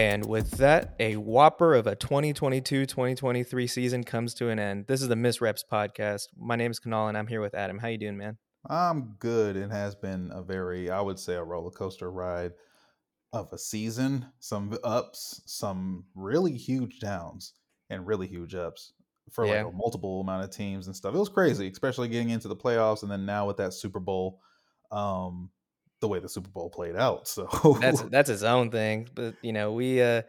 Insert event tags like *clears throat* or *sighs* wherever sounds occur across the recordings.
And with that, a whopper of a 2022 2023 season comes to an end. This is the Misreps podcast. My name is Kanal and I'm here with Adam. How you doing, man? I'm good. It has been a very, I would say, a roller coaster ride of a season. Some ups, some really huge downs, and really huge ups for Yeah. like a multiple amount of teams and stuff. It was crazy, especially getting into the playoffs, and then now with that Super Bowl, um, the way the Super Bowl played out. So That's *laughs* that's its own thing, but you know, we uh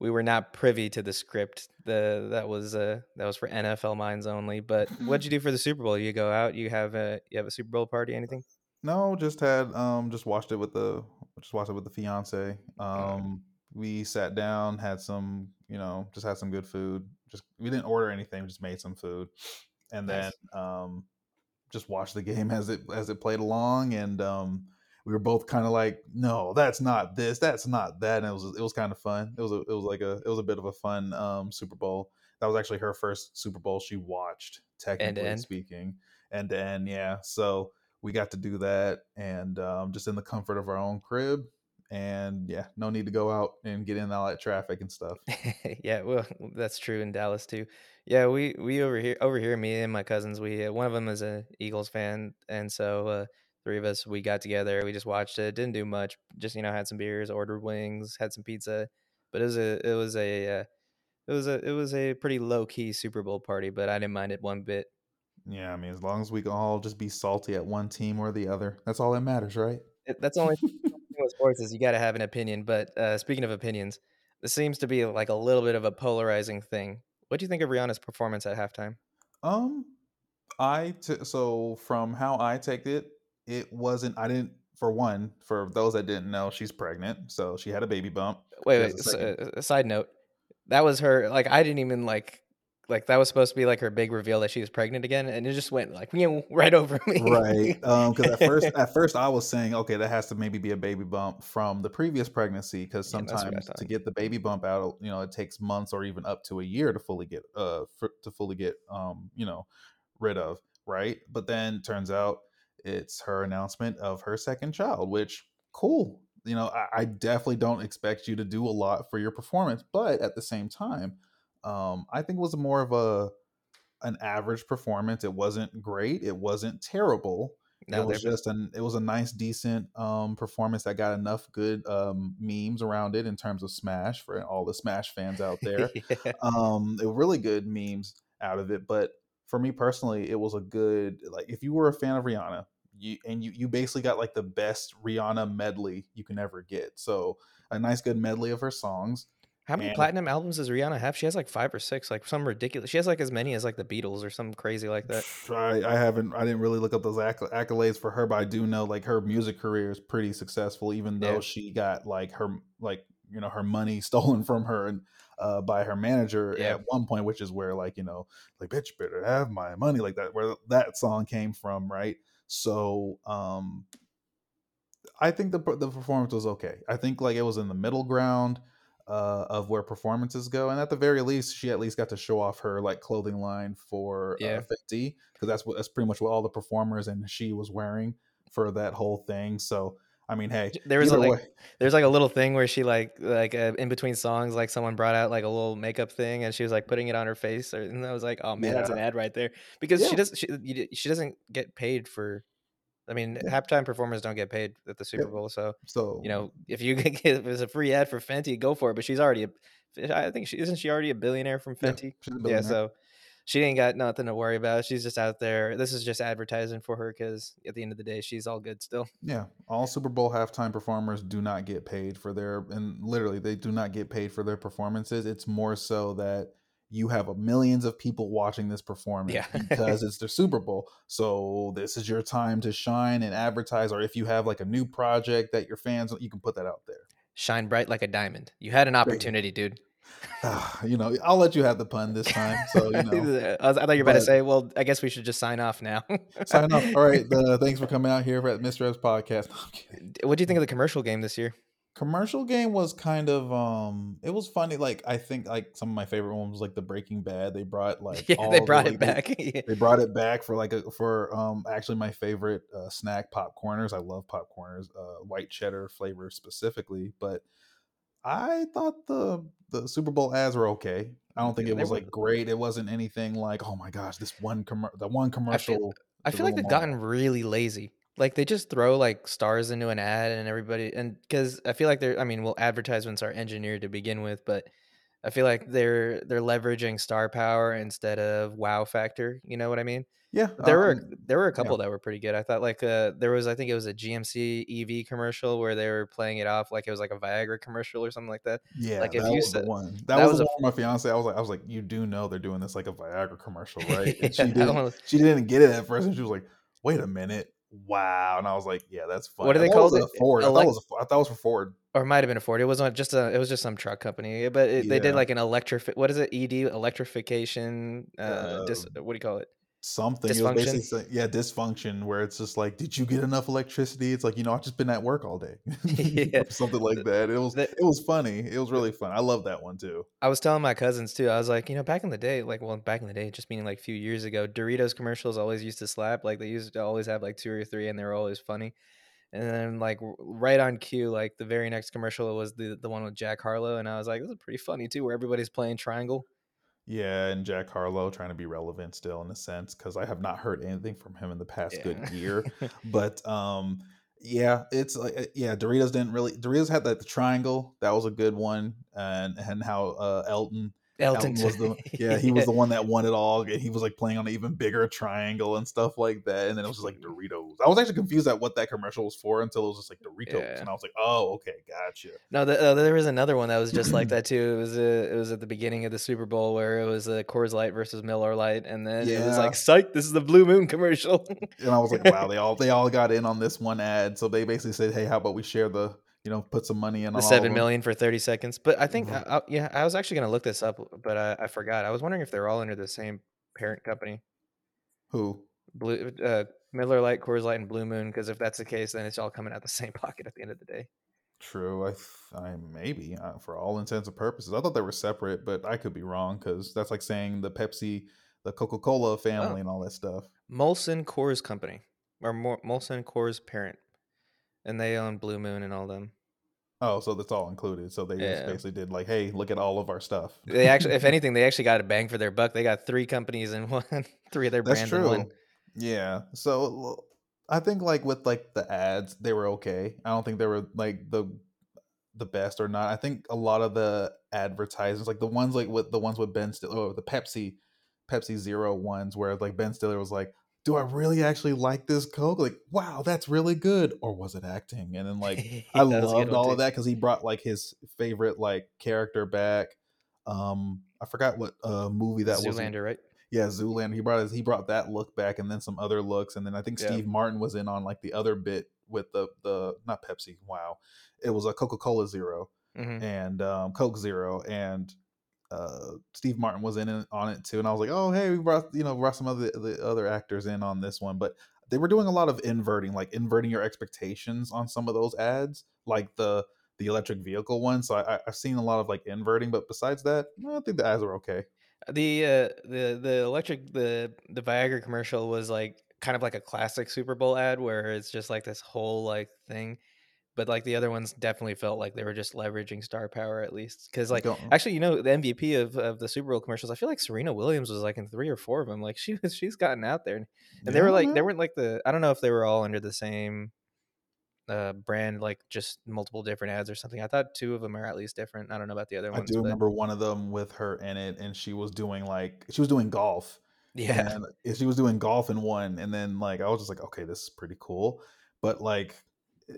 we were not privy to the script. The that was uh that was for NFL minds only. But what'd you *laughs* do for the Super Bowl? You go out, you have a you have a Super Bowl party, anything? No, just had um just watched it with the just watched it with the fiance. Um we sat down, had some, you know, just had some good food. Just we didn't order anything, just made some food. And then um just watched the game *laughs* as it as it played along and um we were both kind of like, no, that's not this, that's not that. And it was it was kind of fun. It was a, it was like a it was a bit of a fun um Super Bowl. That was actually her first Super Bowl she watched, technically end. speaking. End to end, yeah. So we got to do that and um, just in the comfort of our own crib and yeah no need to go out and get in all that traffic and stuff *laughs* yeah, well, that's true in Dallas too. Yeah, we we over here over here, me and my cousins, we uh, one of them is a Eagles fan, and so uh, three of us we got together. We just watched it. Didn't do much. Just you know, had some beers, ordered wings, had some pizza. But it was a it was a uh, it was a it was a pretty low key Super Bowl party, but I didn't mind it one bit. yeah i mean as long as we can all just be salty at one team or the other that's all that matters right It, that's the only thing with sports is you got to have an opinion. But uh, speaking of opinions, this seems to be like a little bit of a polarizing thing. What do you think of Rihanna's performance at halftime? um i t- so from how i take it it wasn't i didn't for one for those that didn't know she's pregnant so she had a baby bump Wait, wait. s- uh, a side note, that was her. Like, I didn't even like, like that was supposed to be like her big reveal that she was pregnant again, and it just went like, *laughs* right over me. right um because at first *laughs* at first i was saying okay that has to maybe be a baby bump from the previous pregnancy because Yeah, that's what I sometimes to get the baby bump out you know it takes months or even up to a year to fully get uh for, to fully get um you know rid of right but then turns out it's her announcement of her second child which cool you know I, I definitely don't expect you to do a lot for your performance but at the same time um i think it was more of a an average performance. It wasn't great. It wasn't terrible. No, it was just an it was a nice decent um performance that got enough good um memes around it in terms of smash for all the smash fans out *laughs* there. Yeah. um really good memes out of it but for me personally it was a good like if you were a fan of rihanna you and you you basically got like the best rihanna medley you can ever get so a nice good medley of her songs How many and- platinum albums does Rihanna have? She has like five or six, like some ridiculous. She has like as many as like the Beatles or something crazy like that. I, I haven't I didn't really look up those acc- accolades for her, but I do know like her music career is pretty successful, even though Yeah. she got like her like you know her money *laughs* stolen from her and uh, by her manager Yeah. at one point, which is where like you know like bitch better have my money like that where that song came from, right? So um I think the the performance was okay. I think like it was in the middle ground uh, of where performances go, and at the very least, she at least got to show off her like clothing line for Yeah. uh, Fenty because that's what that's pretty much what all the performers and she was wearing for that whole thing. So I mean, hey, There was a, like way- there's like a little thing where she like like uh, in between songs like someone brought out like a little makeup thing and she was like putting it on her face or, and I was like oh man that's an ad right there. Because she does she you, she doesn't get paid for I mean Yeah. halftime performers don't get paid at the Super. Bowl so so you know if you *laughs* get if it's a free ad for Fenty go for it but she's already a I think she isn't she already a billionaire from yeah, Fenty? she's a yeah so she ain't got nothing to worry about she's just out there this is just advertising for her because at the end of the day she's all good still Yeah, all Super Bowl halftime performers do not get paid for their, and literally they do not get paid for their performances. It's more so that you have millions of people watching this performance Yeah. *laughs* because it's their Super Bowl. So this is your time to shine and advertise, or if you have like a new project that your fans, you can put that out there. shine bright like a diamond you had an opportunity dude *sighs* you know, I'll let you have the pun this time. So you *laughs* know, I, was, I thought you were about to say, well, I guess we should just sign off now. *laughs* sign off. All right, uh, thanks for coming out here at Mr. Ev's podcast. No, what do you think of the commercial game this year? commercial game was kind of um it was funny like i think like some of my favorite ones was like the breaking bad they brought *laughs* like yeah, all they the, brought like, it they- back. Yeah. they brought it back for like a for um actually my favorite uh, snack popcorners i love popcorners uh white cheddar flavor specifically but I thought the the Super Bowl ads were okay. I don't think it was were like great. It wasn't anything like, oh my gosh, this one commer the one I feel commercial I feel like they've gotten really lazy. Like, they just throw, like, stars into an ad and everybody and because I feel like they're I mean, well, advertisements are engineered to begin with, but I feel like they're they're leveraging star power instead of wow factor, you know what I mean? Yeah, There were um, there were a yeah. couple that were pretty good. I thought, like, uh, there was I think it was a GMC EV commercial where they were playing it off like it was like a Viagra commercial or something like that. Yeah, Like, if that you was the said one. That that was the was a one my fiance. I was like I was like, "You do know they're doing this like a Viagra commercial, right?" And *laughs* Yeah, she didn't was she didn't get it at first, and she was like, "Wait a minute, wow!" And I was like, "Yeah, that's what do they call it? Ford. I thought it was a, I thought it was for Ford. or it might have been a Ford. It wasn't just a it was just some truck company, but it they did like an electrifi what is it? ED, electrification, uh, uh, dis what do you call it? Something. It was basically saying, yeah, dysfunction, where it's just like, "Did you get enough electricity?" It's like, you know, I've just been at work all day, *laughs* Yeah. *laughs* something like that. It was the it was funny. It was really fun. I love that one too. I was telling my cousins too. I was like, you know, back in the day, like, well, back in the day, just meaning like a few years ago, Doritos commercials always used to slap. Like, they used to always have like two or three, and they were always funny. And then, like, right on cue, like the very next commercial was the the one with Jack Harlow, and I was like, this is pretty funny too, where everybody's playing triangle. Yeah, and Jack Harlow trying to be relevant still in a sense because I have not heard anything from him in the past good year. *laughs* But um, yeah, it's like uh, yeah, Doritos didn't really Doritos had that the triangle that was a good one, and and how uh, Elton Elton, Elton was the yeah he was the *laughs* one that won it all. and He was like playing on an even bigger triangle and stuff like that, and then it was just like Doritos. I was actually confused at what that commercial was for until it was just like Doritos, yeah. and I was like, oh okay, gotcha. No, the, uh, there was another one that was just like *clears throat* that too. It was uh, it was at the beginning of the Super Bowl where it was uh, Coors Light versus Miller Lite, and then it was yeah, like, "Psych, this is the Blue Moon commercial." and I was like, wow, *laughs* they all they all got in on this one ad. So they basically said, hey, how about we share the you know put some money in The on all of 7,000,000 for 30 seconds, but I think them. I I yeah, I was actually gonna look this up, but I I forgot. I was wondering if they're all under the same parent company. Who? Blue uh, Miller Lite, Coors Light, and Blue Moon. Because if that's the case, then it's all coming out the *laughs* same pocket at the end of the day. True. I, th- I maybe uh, for all intents and purposes, I thought they were separate, but I could be wrong because that's like saying the Pepsi, the Coca Cola Oh, family, and all that stuff. Molson Coors Company, or Molson Coors parent, and they own Blue Moon and all them. Oh, so that's all included. So they just basically did like, hey, look at all of our stuff. They actually if *laughs* anything, they actually got a bang for their buck. They got 3 companies in *laughs* one 3 of their That's brands in one. Yeah. So I think like with like the ads, they were okay. I don't think they were like the the best or not. I think a lot of the advertisements, like the ones like with the ones with Ben Stiller, oh, the Pepsi, Pepsi Zero ones, where like Ben Stiller was like, "Do I really actually like this Coke? Like, wow, that's really good." Or was it acting? And then *laughs* like I That was a good loved all of that because he brought like his favorite like character back. Um, I forgot what uh movie that was. Zoolander, right? Yeah, Zoolander. He brought his, he brought that look back, and then some other looks, and then I think Yeah. Steve Martin was in on like the other bit with the the not Pepsi. Wow, it was a Coca Cola Zero Mhm. and um, Coke Zero, and uh, Steve Martin was in it, on it too. And I was like, oh hey, we brought you know brought some of the, the other actors in on this one, but they were doing a lot of inverting, like inverting your expectations on some of those ads, like the the electric vehicle one. So I, I've seen a lot of like inverting, but besides that, I think the ads are okay. The, uh, the the electric the the Viagra commercial was, like, kind of like a classic Super Bowl ad where it's just, like, this whole, like, thing, but, like, the other ones definitely felt like they were just leveraging star power at least. Because like actually, you know, the MVP of of the Super Bowl commercials, I feel like Serena Williams was, like, in 3 or 4 of them, like, she was she's gotten out there, and they were, like they weren't, like, the I don't know if they were all under the same, uh, brand, like, just multiple different ads or something. I thought 2 of them are at least different. I don't know about the other ones. I do but remember one of them with her in it, and she was doing like she was doing golf, yeah. and she was doing golf in one, and then like I was just like, okay, this is pretty cool, but like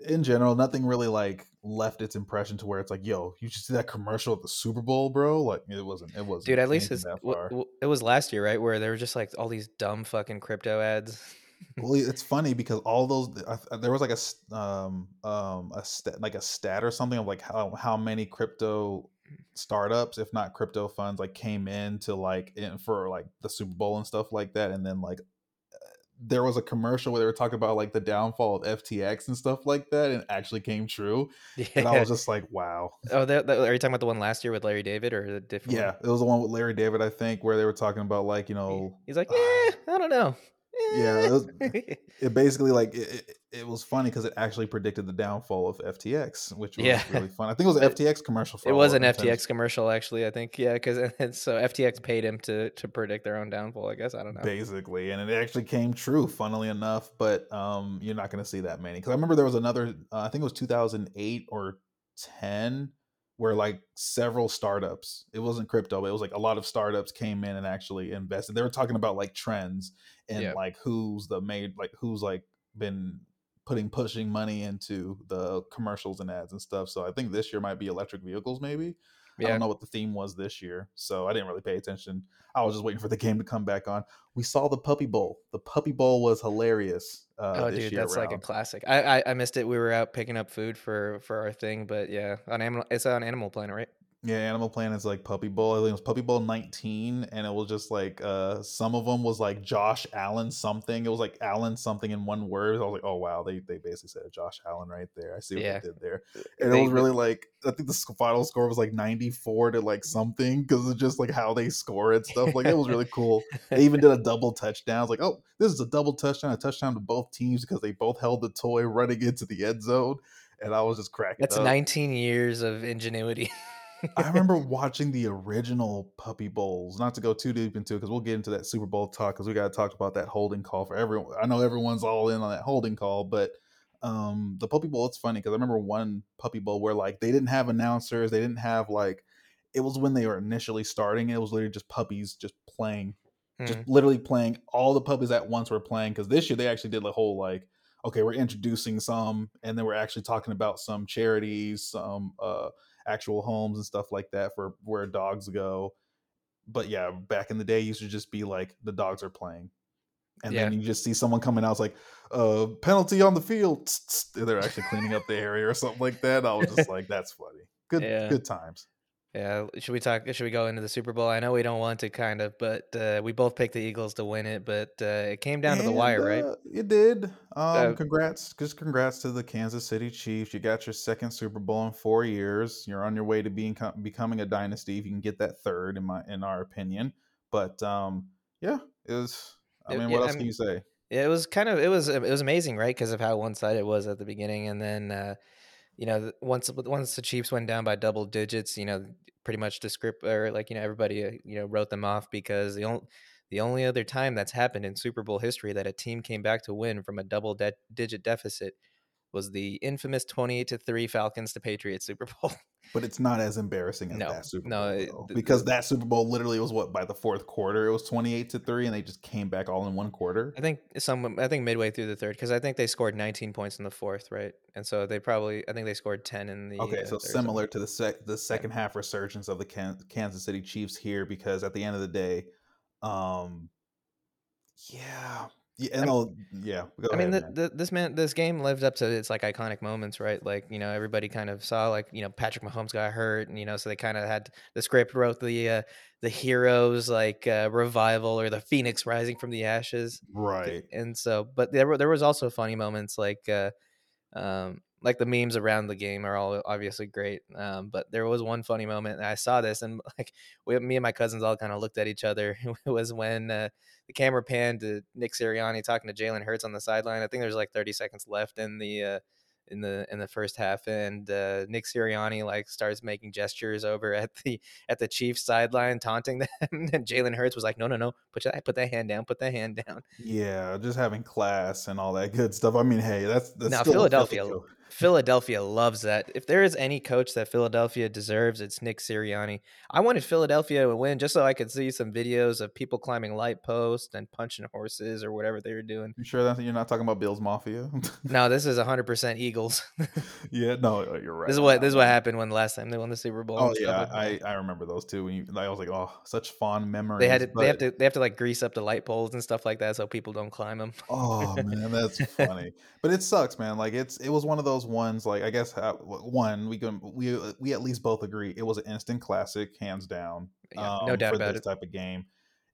in general, nothing really like left its impression to where it's like, yo, you should see that commercial at the Super Bowl, bro. Like it wasn't, it wasn't Dude, at least it's w w it was last year, right, where there were just, like, all these dumb fucking crypto ads. Well, it's *laughs* funny because all those I, there was like a um um a stat like a stat or something of like how how many crypto startups, if not crypto funds, like came in to like in for like the Super Bowl and stuff like that, and then like there was a commercial where they were talking about like the downfall of FTX and stuff like that, and it actually came true, *laughs* Yeah. and I was just like, wow. Oh, that that are you talking about the one last year with Larry David or the different one? Yeah, it was the one with Larry David, I think, where they were talking about like you know he's like, uh, "Eh, I don't know. Yeah, it was *laughs* it basically like it, it, it was funny because it actually predicted the downfall of FTX, which was Yeah. really fun. I think it was an FTX commercial for It was an FTX commercial, actually. I think, yeah, because so FTX paid him to to predict their own downfall. I guess I don't know. basically and it actually came true funnily enough but um you're not going to see that many because i remember there was another uh, i think it was 2008 or 10 where like several startups. It wasn't crypto but it was like a lot of startups came in and actually invested. They were talking about like trends and Yeah. like who's the made like who's like been putting pushing money into the commercials and ads and stuff. So i think this year might be electric vehicles maybe I don't know what the theme was this year, so I didn't really pay attention. I was just waiting for the game to come back on. We saw the Puppy Bowl. The Puppy Bowl was hilarious. Uh, oh, dude, that's like a classic. I, I I missed it. We were out picking up food for for our thing, but yeah, on animal. It's on Animal Planet, right? Yeah. Animal Planet's like Puppy Bowl. I think it was Puppy Bowl 19, and it was just like uh, some of them was like Josh Allen something. It was like Allen something in one word. I was like, oh wow, they they basically said Josh Allen right there. I see what Yeah. they did there. And They- it was really like I think the final score was like 94 to like something because it's just like how they score and stuff. Like it was really cool. They even did a *laughs* double touchdown. I was like, oh, this is a double touchdown, a touchdown to both teams because they both held the toy running into the end zone. And I was just cracking That's up. 19 years of ingenuity. *laughs* I *laughs* remember watching the original Puppy Bowls. Not to go too deep into it, because we'll get into that Super Bowl talk. Because we got to talk about that holding call for everyone. I know everyone's all in on that holding call, but um, the Puppy Bowl. It's funny because I remember one Puppy Bowl where like they didn't have announcers. They didn't have like. It was when they were initially starting. It was literally just puppies just playing just Mm. literally playing all the puppies at once were playing because this year they actually did the whole like okay we're introducing some and then we're actually talking about some charities some uh actual homes and stuff like that for where dogs go. But yeah back in the day used to just be like the dogs are playing. And then you just see someone coming out it's like uh penalty on the field. Tss, tss, and they're actually cleaning up the area or something like that. I was just like that's funny. Good Yeah. good times Yeah, should we talk? Should we go into the Super Bowl? I know we don't want to, kind of, but uh, we both picked the Eagles to win it. But uh, it came down to the And, wire, right? uh, it did. Um, congrats, just congrats to the Kansas City Chiefs. You got your second Super Bowl in four years. You're on your way to being becoming a dynasty if you can get that third, in my in our opinion. But um, yeah, it was. I It- mean, yeah, what I else can you say? It was kind of it was it was amazing, right? Because of how one sided it was at the beginning, and then uh, you know once once the Chiefs went down by double digits, you know, pretty much the script or like you know everybody uh, you know wrote them off because the only the only other time that's happened in Super Bowl history that a team came back to win from a double de- digit deficit was the infamous twenty eight to three Falcons to Patriots Super Bowl. *laughs* But it's not as embarrassing as No, that Super no, Bowl though, the- because that Super Bowl literally was what by the fourth quarter it was twenty eight to three, and they just came back all in one quarter. I think some I think midway through the third because I think they scored 19 points in the fourth, right? And so they probably I think they scored 10 in the Okay, uh, so similar to the sec- the second half resurgence of the Kan- Kansas City Chiefs here, because at the end of the day, um, yeah, yeah, I'm- no, yeah. I mean, the, the, this man, this game lived up to its like iconic moments, right? Like you know, everybody kind of saw like you know Patrick Mahomes got hurt, and you know, so they kind of had the script wrote the uh, the heroes like uh, revival or the phoenix rising from the ashes, right. and so but there were there was also funny moments like uh, um, like the memes around the game are all obviously great. Um, but there was one funny moment, and I saw this, and *laughs* like we, me and my cousins all kind of looked at each other. *laughs* It was when uh, the camera panned to Nick Sirianni talking to Jalen Hurts on the sideline. I think there's like 30 seconds left in the uh, in the in the first half, and uh, Nick Sirianni like starts making gestures over at the at the Chiefs sideline, taunting them. *laughs* and Jalen Hurts was like, "No, no, no, put that put that hand down, put that hand down." Yeah, just having class and all that good stuff. I mean, hey, that's that's Now, Philadelphia- co- Philadelphia loves that. If there is any coach that Philadelphia deserves, it's Nick Sirianni. I wanted Philadelphia to win just so I could see some videos of people climbing light posts and punching horses or whatever they were doing. You sure that you're not talking about Bills Mafia? *laughs* No, this is 100% Eagles. *laughs* yeah, no, uh, you're right. this is what this is what happened when last time they won the Super Bowl. Oh yeah. I, I remember those two. When you, I was like, oh, such fond memories. they had to, they have to they have to like grease up the light poles and stuff like that so people don't climb them. Oh man, that's *laughs* funny. But it sucks, man. Like it's it was one of those ones. Like I guess uh, one we can we uh, we at least both agree it was an instant classic, hands down. Yeah, no um, doubt for about this it. type of game.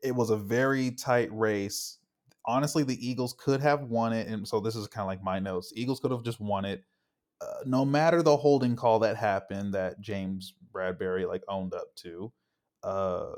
It was a very tight race. Honestly, the Eagles could have won it, and so this is kind of like my notes. Eagles could have just won it. Uh, no matter the holding call that happened, that James Bradberry like owned up to. Uh,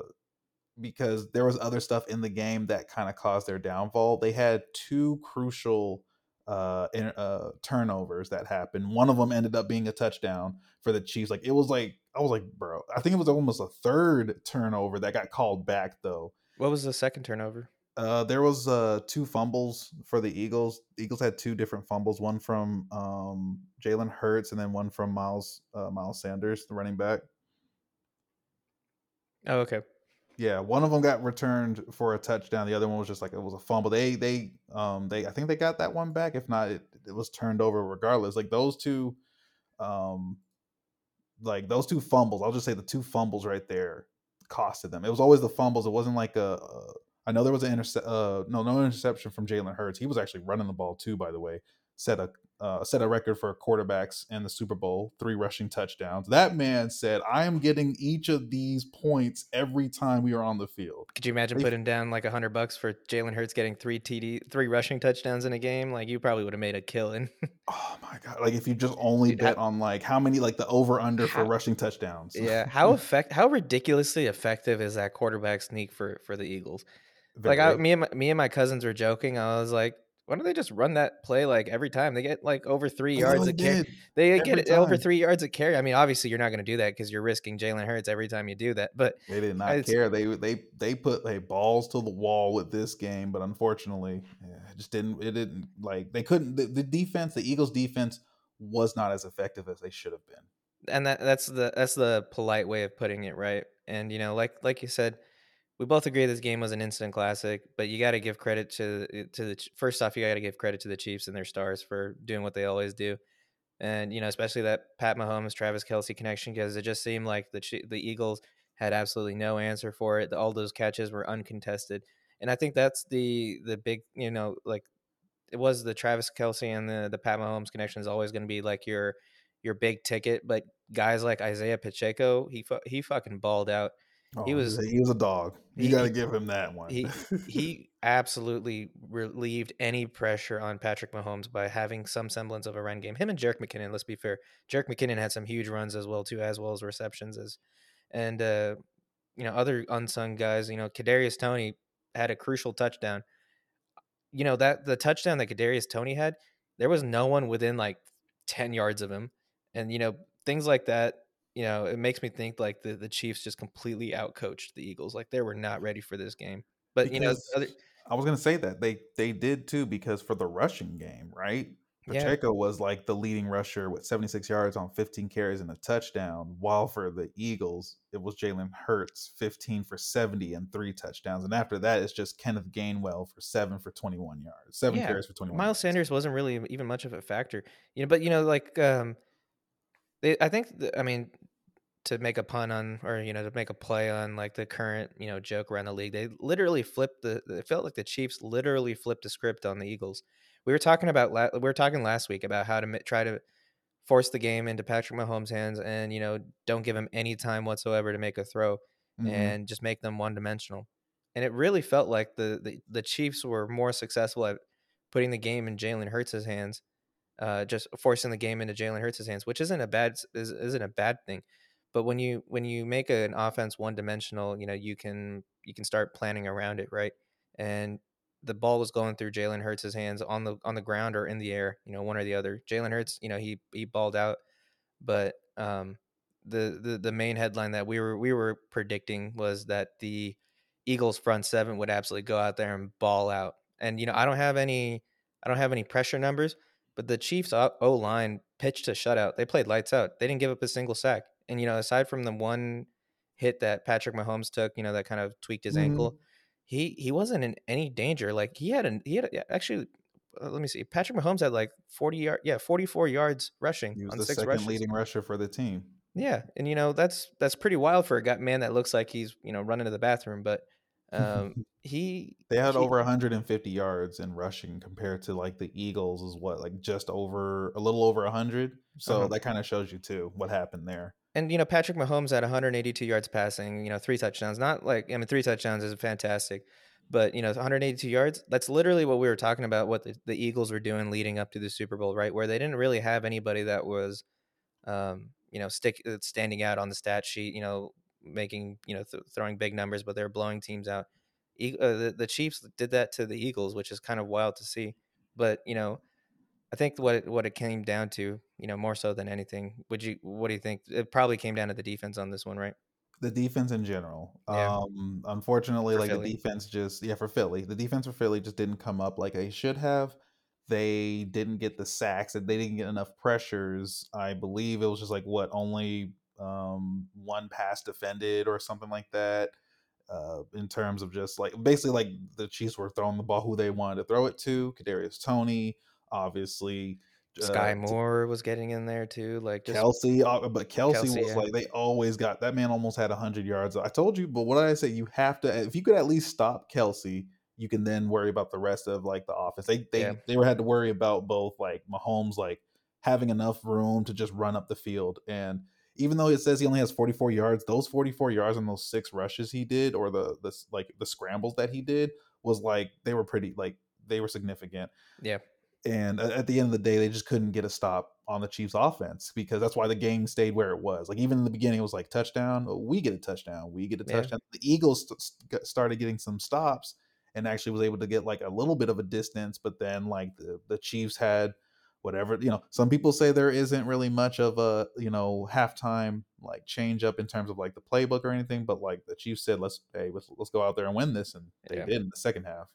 because there was other stuff in the game that kind of caused their downfall. They had two crucial uh, in, uh, turnovers that happened. One of them ended up being a touchdown for the Chiefs. Like it was like I was like, bro, I think it was almost a third turnover that got called back though. What was the second turnover? Uh, there was uh, two fumbles for the Eagles. The Eagles had two different fumbles, one from um, Jalen Hurts and then one from Miles uh, Miles Sanders, the running back. Oh, okay. Yeah, one of them got returned for a touchdown. The other one was just like it was a fumble. They they um they I think they got that one back. If not, it, it was turned over regardless. Like those two, um, like those two fumbles. I'll just say the two fumbles right there costed them. It was always the fumbles. It wasn't like a. a I know there was an intercept. Uh, no, no interception from Jalen Hurts. He was actually running the ball too. By the way, set a uh, set a record for quarterbacks in the Super Bowl, three rushing touchdowns. That man said, "I am getting each of these points every time we are on the field." Could you imagine they, putting down like a hundred bucks for Jalen Hurts getting three TD, three rushing touchdowns in a game? Like you probably would have made a killing. *laughs* oh my god! Like if you just only Dude, bet I, on like how many like the over under for rushing touchdowns. yeah, how *laughs* effect how ridiculously effective is that quarterback sneak for for the Eagles? Very like I, me and my, me and my cousins were joking. I was like, why don't they just run that play like every time? They get like over three oh, yards a carry. They every get time. over three yards a carry. I mean, obviously you're not going to do that because you're risking Jalen Hurts every time you do that. But they did not care. They they they put like balls to the wall with this game, but unfortunately, yeah, it just didn't. It didn't like they couldn't. The, the defense, the Eagles' defense, was not as effective as they should have been. And that that's the that's the polite way of putting it, right? And you know, like like you said we both agree this game was an instant classic, but you got to give credit to eh, to the first off, you got to give credit to the Chiefs and their stars for doing what they always do, and you know especially that Pat Mahomes Travis Kelce connection because it just seemed like the the Eagles had absolutely no answer for it. All those catches were uncontested, and I think that's the the big you know like it was the Travis Kelce and the the Pat Mahomes connection is always going to be like your your big ticket, but guys like Isaiah Pacheco, he he fucking balled out. Oh, he was he was a dog. You got to give him that one. he he *laughs* absolutely relieved any pressure on Patrick Mahomes by having some semblance of a run game. Him and Jerick McKinnon. Let's be fair. Jerick McKinnon had some huge runs as well too, as well as receptions as, and uh, you know other unsung guys. You know Kadarius Toney had a crucial touchdown. You know that the touchdown that Kadarius Toney had, there was no one within like ten yards of him, and you know things like that you know, it makes me think like the, the Chiefs just completely outcoached the Eagles. Like they were not ready for this game. But because, you know, other, I was gonna say that they they did too because for the rushing game, right? Pacheco yeah. was like the leading rusher with 76 yards on 15 carries and a touchdown, while for the Eagles, it was Jalen Hurts 15 for 70 and three touchdowns. And after that, it's just Kenneth Gainwell for seven for 21 yards, seven yeah. carries for 21. Miles yards. Sanders wasn't really even much of a factor, you know. But you know, like um, they, I think, the, I mean, to make a pun on, or you know, to make a play on like the current, you know, joke around the league, they literally flipped the. It felt like the Chiefs literally flipped the script on the Eagles. We were talking about, we were talking last week about how to try to force the game into Patrick Mahomes' hands, and you know, don't give him any time whatsoever to make a throw, mm-hmm. and just make them one dimensional. And it really felt like the, the the Chiefs were more successful at putting the game in Jalen Hurts' hands uh, just forcing the game into Jalen Hurts' hands, which isn't a bad is, isn't a bad thing. But when you when you make an offense one dimensional, you know you can you can start planning around it, right? And the ball was going through Jalen Hurts' hands on the on the ground or in the air, you know, one or the other. Jalen Hurts, you know, he he balled out, but um, the the the main headline that we were we were predicting was that the Eagles front seven would absolutely go out there and ball out. And you know, I don't have any I don't have any pressure numbers, but the Chiefs O line pitched a shutout. They played lights out. They didn't give up a single sack. And you know, aside from the one hit that Patrick Mahomes took, you know, that kind of tweaked his mm-hmm. ankle, he he wasn't in any danger. Like he had an he had a, actually. Uh, let me see. Patrick Mahomes had like forty yard, yeah, forty four yards rushing. He was the second rushes. leading rusher for the team. Yeah, and you know that's that's pretty wild for a guy man that looks like he's you know running to the bathroom, but um, *laughs* he they had he, over 150 yards in rushing compared to like the Eagles is what like just over a little over 100. So uh-huh. that kind of shows you too what happened there and you know Patrick Mahomes at 182 yards passing, you know three touchdowns. Not like I mean three touchdowns is fantastic, but you know 182 yards. That's literally what we were talking about. What the, the Eagles were doing leading up to the Super Bowl, right? Where they didn't really have anybody that was, um, you know, stick uh, standing out on the stat sheet. You know, making you know th- throwing big numbers, but they're blowing teams out. E- uh, the, the Chiefs did that to the Eagles, which is kind of wild to see. But you know, I think what it, what it came down to, you know, more so than anything, would you what do you think? It probably came down to the defense on this one, right? the defense in general. Yeah, Um, unfortunately, for like the defense just yeah for Philly, the defense for Philly just didn't come up like they should have. They didn't get the sacks and they didn't get enough pressures. I believe it was just like what only um, one pass defended or something like that. Uh, in terms of just like basically like the Chiefs were throwing the ball who they wanted to throw it to. Kadarius Toney, obviously, uh, Skyy Moore was getting in there too, like just Kelce, uh, but Kelce Kelce. was Yeah, like they always got that man almost had hundred yards. I told you, but what did I say? You have to if you could at least stop Kelce, you can then worry about the rest of like the offense. They yeah, they they were had to worry about both like Mahomes like having enough room to just run up the field and even though it says he only has 44 yards, those 44 yards and those six rushes he did or the the like the scrambles that he did was like they were pretty like they were significant yeah, and uh, at the end of the day, they just couldn't get a stop on the Chiefs' offense because that's why the game stayed where it was. Like even in the beginning, it was like touchdown, oh, we get a touchdown, we get a yeah, touchdown. The Eagles st- started getting some stops and actually was able to get like a little bit of a distance, but then like the, the Chiefs had whatever you know. Some people say there isn't really much of a you know halftime like change up in terms of like the playbook or anything, but like the Chiefs said, let's hey let's, let's go out there and win this, and they yeah. did in the second half.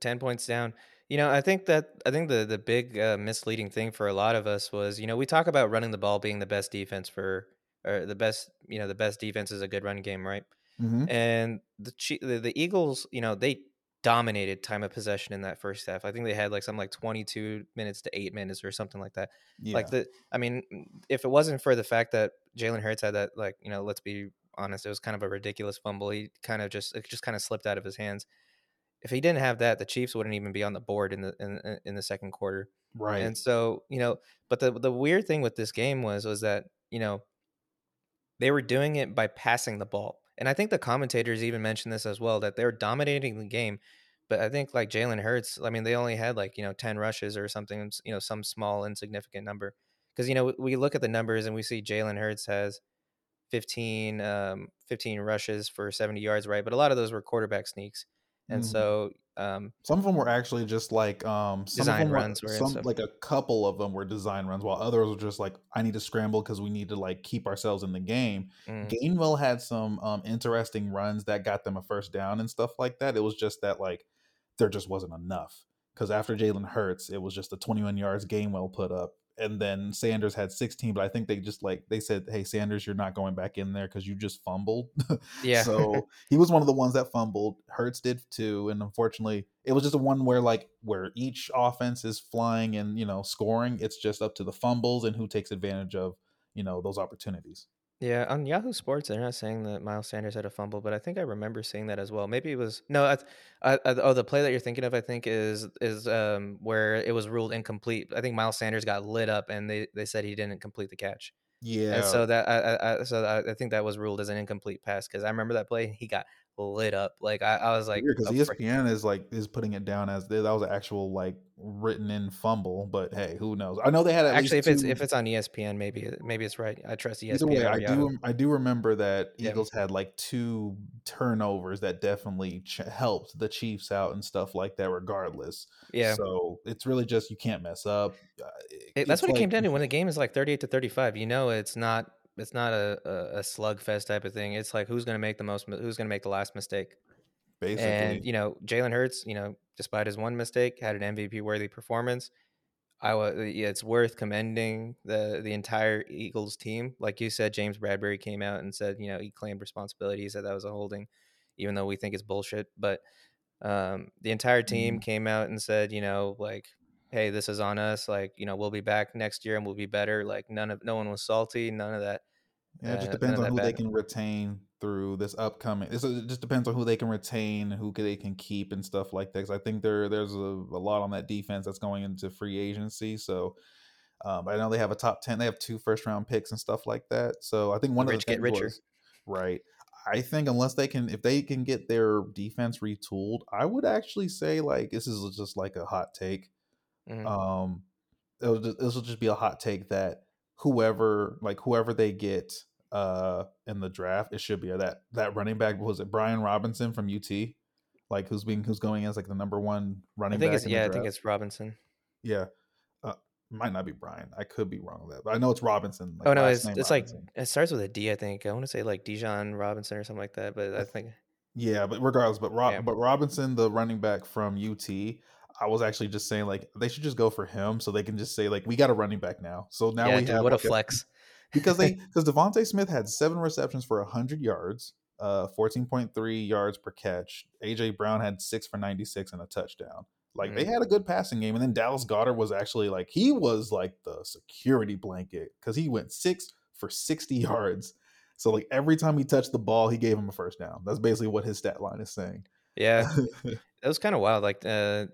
10 points down. You know, I think that I think the the big uh, misleading thing for a lot of us was, you know, we talk about running the ball being the best defense for or the best, you know, the best defense is a good run game, right? hmm And the the, the Eagles, you know, they dominated time of possession in that first half. I think they had like something like 22 minutes to 8 minutes or something like that. Like the I mean, if it wasn't for the fact that Jalen Hurts had that like, you know, let's be honest, it was kind of a ridiculous fumble. He kind of just it just kind of slipped out of his hands if he didn't have that, the Chiefs wouldn't even be on the board in the in, in the second quarter. right. And so, you know, but the the weird thing with this game was was that, you know, they were doing it by passing the ball. And I think the commentators even mentioned this as well that they're dominating the game. But I think like Jalen Hurts, I mean, they only had like, you know, 10 rushes or something, you know, some small insignificant number. Because, you know, we look at the numbers and we see Jalen Hurts has 15, um, 15 rushes for 70 yards, right? But a lot of those were quarterback sneaks. And Mhm. so um, Some of them were actually just like um some of design runs were some like a couple of them were design runs while others were just like I need to scramble because we need to like keep ourselves in the game. Mm, Gainwell had some um interesting runs that got them a first down and stuff like that. It was just that like there just wasn't enough because after Jalen Hurts, it was just the 21 yards Gainwell put up. And then Sanders had 16, but I think they just like they said, "Hey Sanders, you're not going back in there because you just fumbled." *laughs* yeah, so he was one of the ones that fumbled. Hurts did too, and unfortunately, it was just a one where like where each offense is flying and you know scoring. It's just up to the fumbles and who takes advantage of you know those opportunities. Yeah. On Yahoo Sports, they're not saying that Miles Sanders had a fumble, but I think I remember seeing that as well. Maybe it was no. I, I, I, oh, the play that you're thinking of, I think, is is um where it was ruled incomplete. I think Miles Sanders got lit up, and they they said he didn't complete the catch, Yeah, and so that I, I, so I think that was ruled as an incomplete pass because I remember that play. He got lit up. Like I, I was like, because. ESPN is like is putting it down as that was an actual like written in fumble. But hey, who knows? I know they had at Actually, if it's two if it's on ESPN, maybe maybe it's right. I trust Either way, ESPN I Yahoo. do I do remember that Yeah, Eagles had like two turnovers that definitely ch- helped the Chiefs out and stuff like that. Regardless, yeah. so it's really just you can't mess up. Uh, it- It, that's It's what it came down to. When the game is like thirty-eight to thirty-five, you know, it's not it's not a, a, a slugfest type of thing. It's like who's going to make the most, who's going to make the last mistake. Basically. And you know, Jalen Hurts, you know, despite his one mistake, had an MVP worthy performance. I was, yeah, it's worth commending the the entire Eagles team. Like you said, James Bradberry came out and said, you know, he claimed responsibility. He said that was a holding, even though we think it's bullshit. But um, the entire team Mhm. came out and said, you know, like, hey, this is on us. Like, you know, we'll be back next year and we'll be better. Like, none of no one was salty. None of that. Yeah, it just depends on who they can retain through this upcoming. It's, it just depends on who they can retain, who they can keep, and stuff like that. 'Cause I think there there's a, a lot on that defense that's going into free agency. So Um, I know they have a top 10, they have two first round picks and stuff like that. So I think The one of the get richer. was right. I think unless they can, if they can get their defense retooled, I would actually say like this is just like a hot take. hmm Um, it'll just, this will just be a hot take that whoever, like whoever they get, uh in the draft, it should be or that that running back was it Brian Robinson from UT, like who's being who's going as like the number one running I think back. it's yeah, I think it's Robinson. yeah. Uh, might not be Brian. I could be wrong with that, but I know it's Robinson. Like oh no, it's it's like it starts with a D. I think I want to say like Dijon Robinson or something like that. But I think Yeah, but regardless, but Rob, Yeah. but Robinson, the running back from UT, I was actually just saying like they should just go for him so they can just say like we got a running back now. So now yeah, we dude, have what a like, flex. because they *laughs* because DeVonta Smith had seven receptions for hundred yards, uh, fourteen point three yards per catch. AJ Brown had six for ninety six and a touchdown. Like they Mm. had a good passing game, and then Dallas Goedert was actually like he was like the security blanket because he went six for sixty *laughs* yards. So like every time he touched the ball, he gave him a first down. That's basically what his stat line is saying. Yeah, *laughs* it was kind of wild. Like, uh,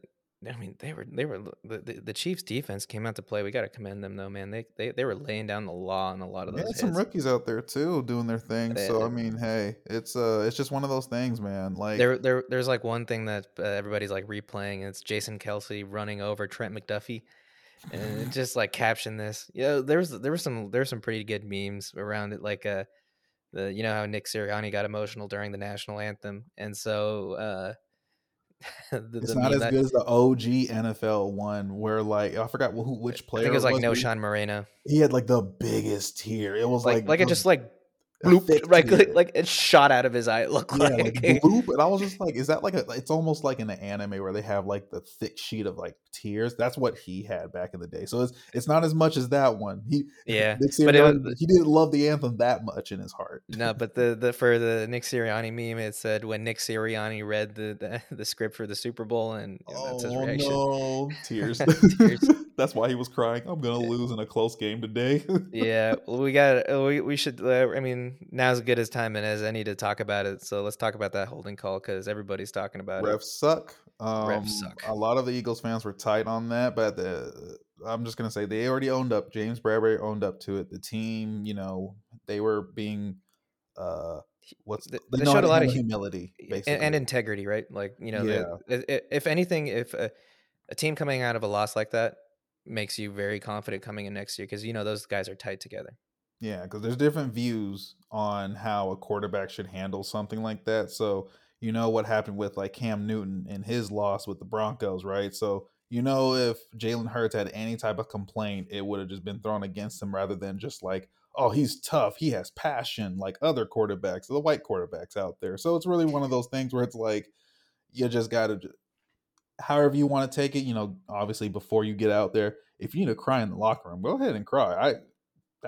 I mean, they were they were the, the, Chiefs' defense came out to play. We got to commend them though, man. They, they they were laying down the law on a lot of Yeah, those some rookies out there too doing their thing. So I mean, hey, it's uh, it's just one of those things, man. Like There, there, there's like one thing that uh, everybody's like replaying. And it's Jason Kelce running over Trent McDuffie, and just like caption this. Yeah, there was there was some there were some pretty good memes around it. Like uh, the you know how Nick Sirianni got emotional during the national anthem, and so uh, *laughs* the, it's the not as good as the OG NFL one where like I forgot who which I think it was like Knowshon Moreno. He had like the biggest tear. It was Like like like, it just like blooped, thick like, it shot out of his eye. It looked yeah, like, like *laughs* bloop, and I was just like, is that like a? It's almost like in an anime where they have like the thick sheet of like tears. That's what he had back in the day. So it's it's not as much as that one. He yeah. Nick Sirianni, was- he didn't love the anthem that much in his heart. No, but the the for the Nick Sirianni meme, it said when Nick Sirianni read the the, the script for the Super Bowl, and, and that's his oh reaction. no, *laughs* tears. Tears. *laughs* That's why he was crying. I'm gonna lose in a close game today. Yeah, well, we got we we should. Uh, I mean, now's as good as time and as any to talk about it. So let's talk about that holding call because everybody's talking about it. Refs suck. Um, Refs suck. A lot of the Eagles fans were tight on that, but the, I'm just gonna say they already owned up. James Bradberry owned up to it. The team, you know, they were being, uh, what's They- they they showed a lot of humility, and, and integrity, right? Like you know, the- i- i- if anything, if a, a team coming out of a loss like that makes you very confident coming in next year because you know those guys are tight together. Yeah, because there's different views on how a quarterback should handle something like that. So you know what happened with like Cam Newton and his loss with the Broncos, right? So you know if Jalen Hurts had any type of complaint, it would have just been thrown against him rather than just like, oh, he's tough, he has passion, like other quarterbacks, the white quarterbacks out there. So it's really one of those things where it's like you just gotta however you want to take it, you know, obviously before you get out there, if you need to cry in the locker room, go ahead and cry. I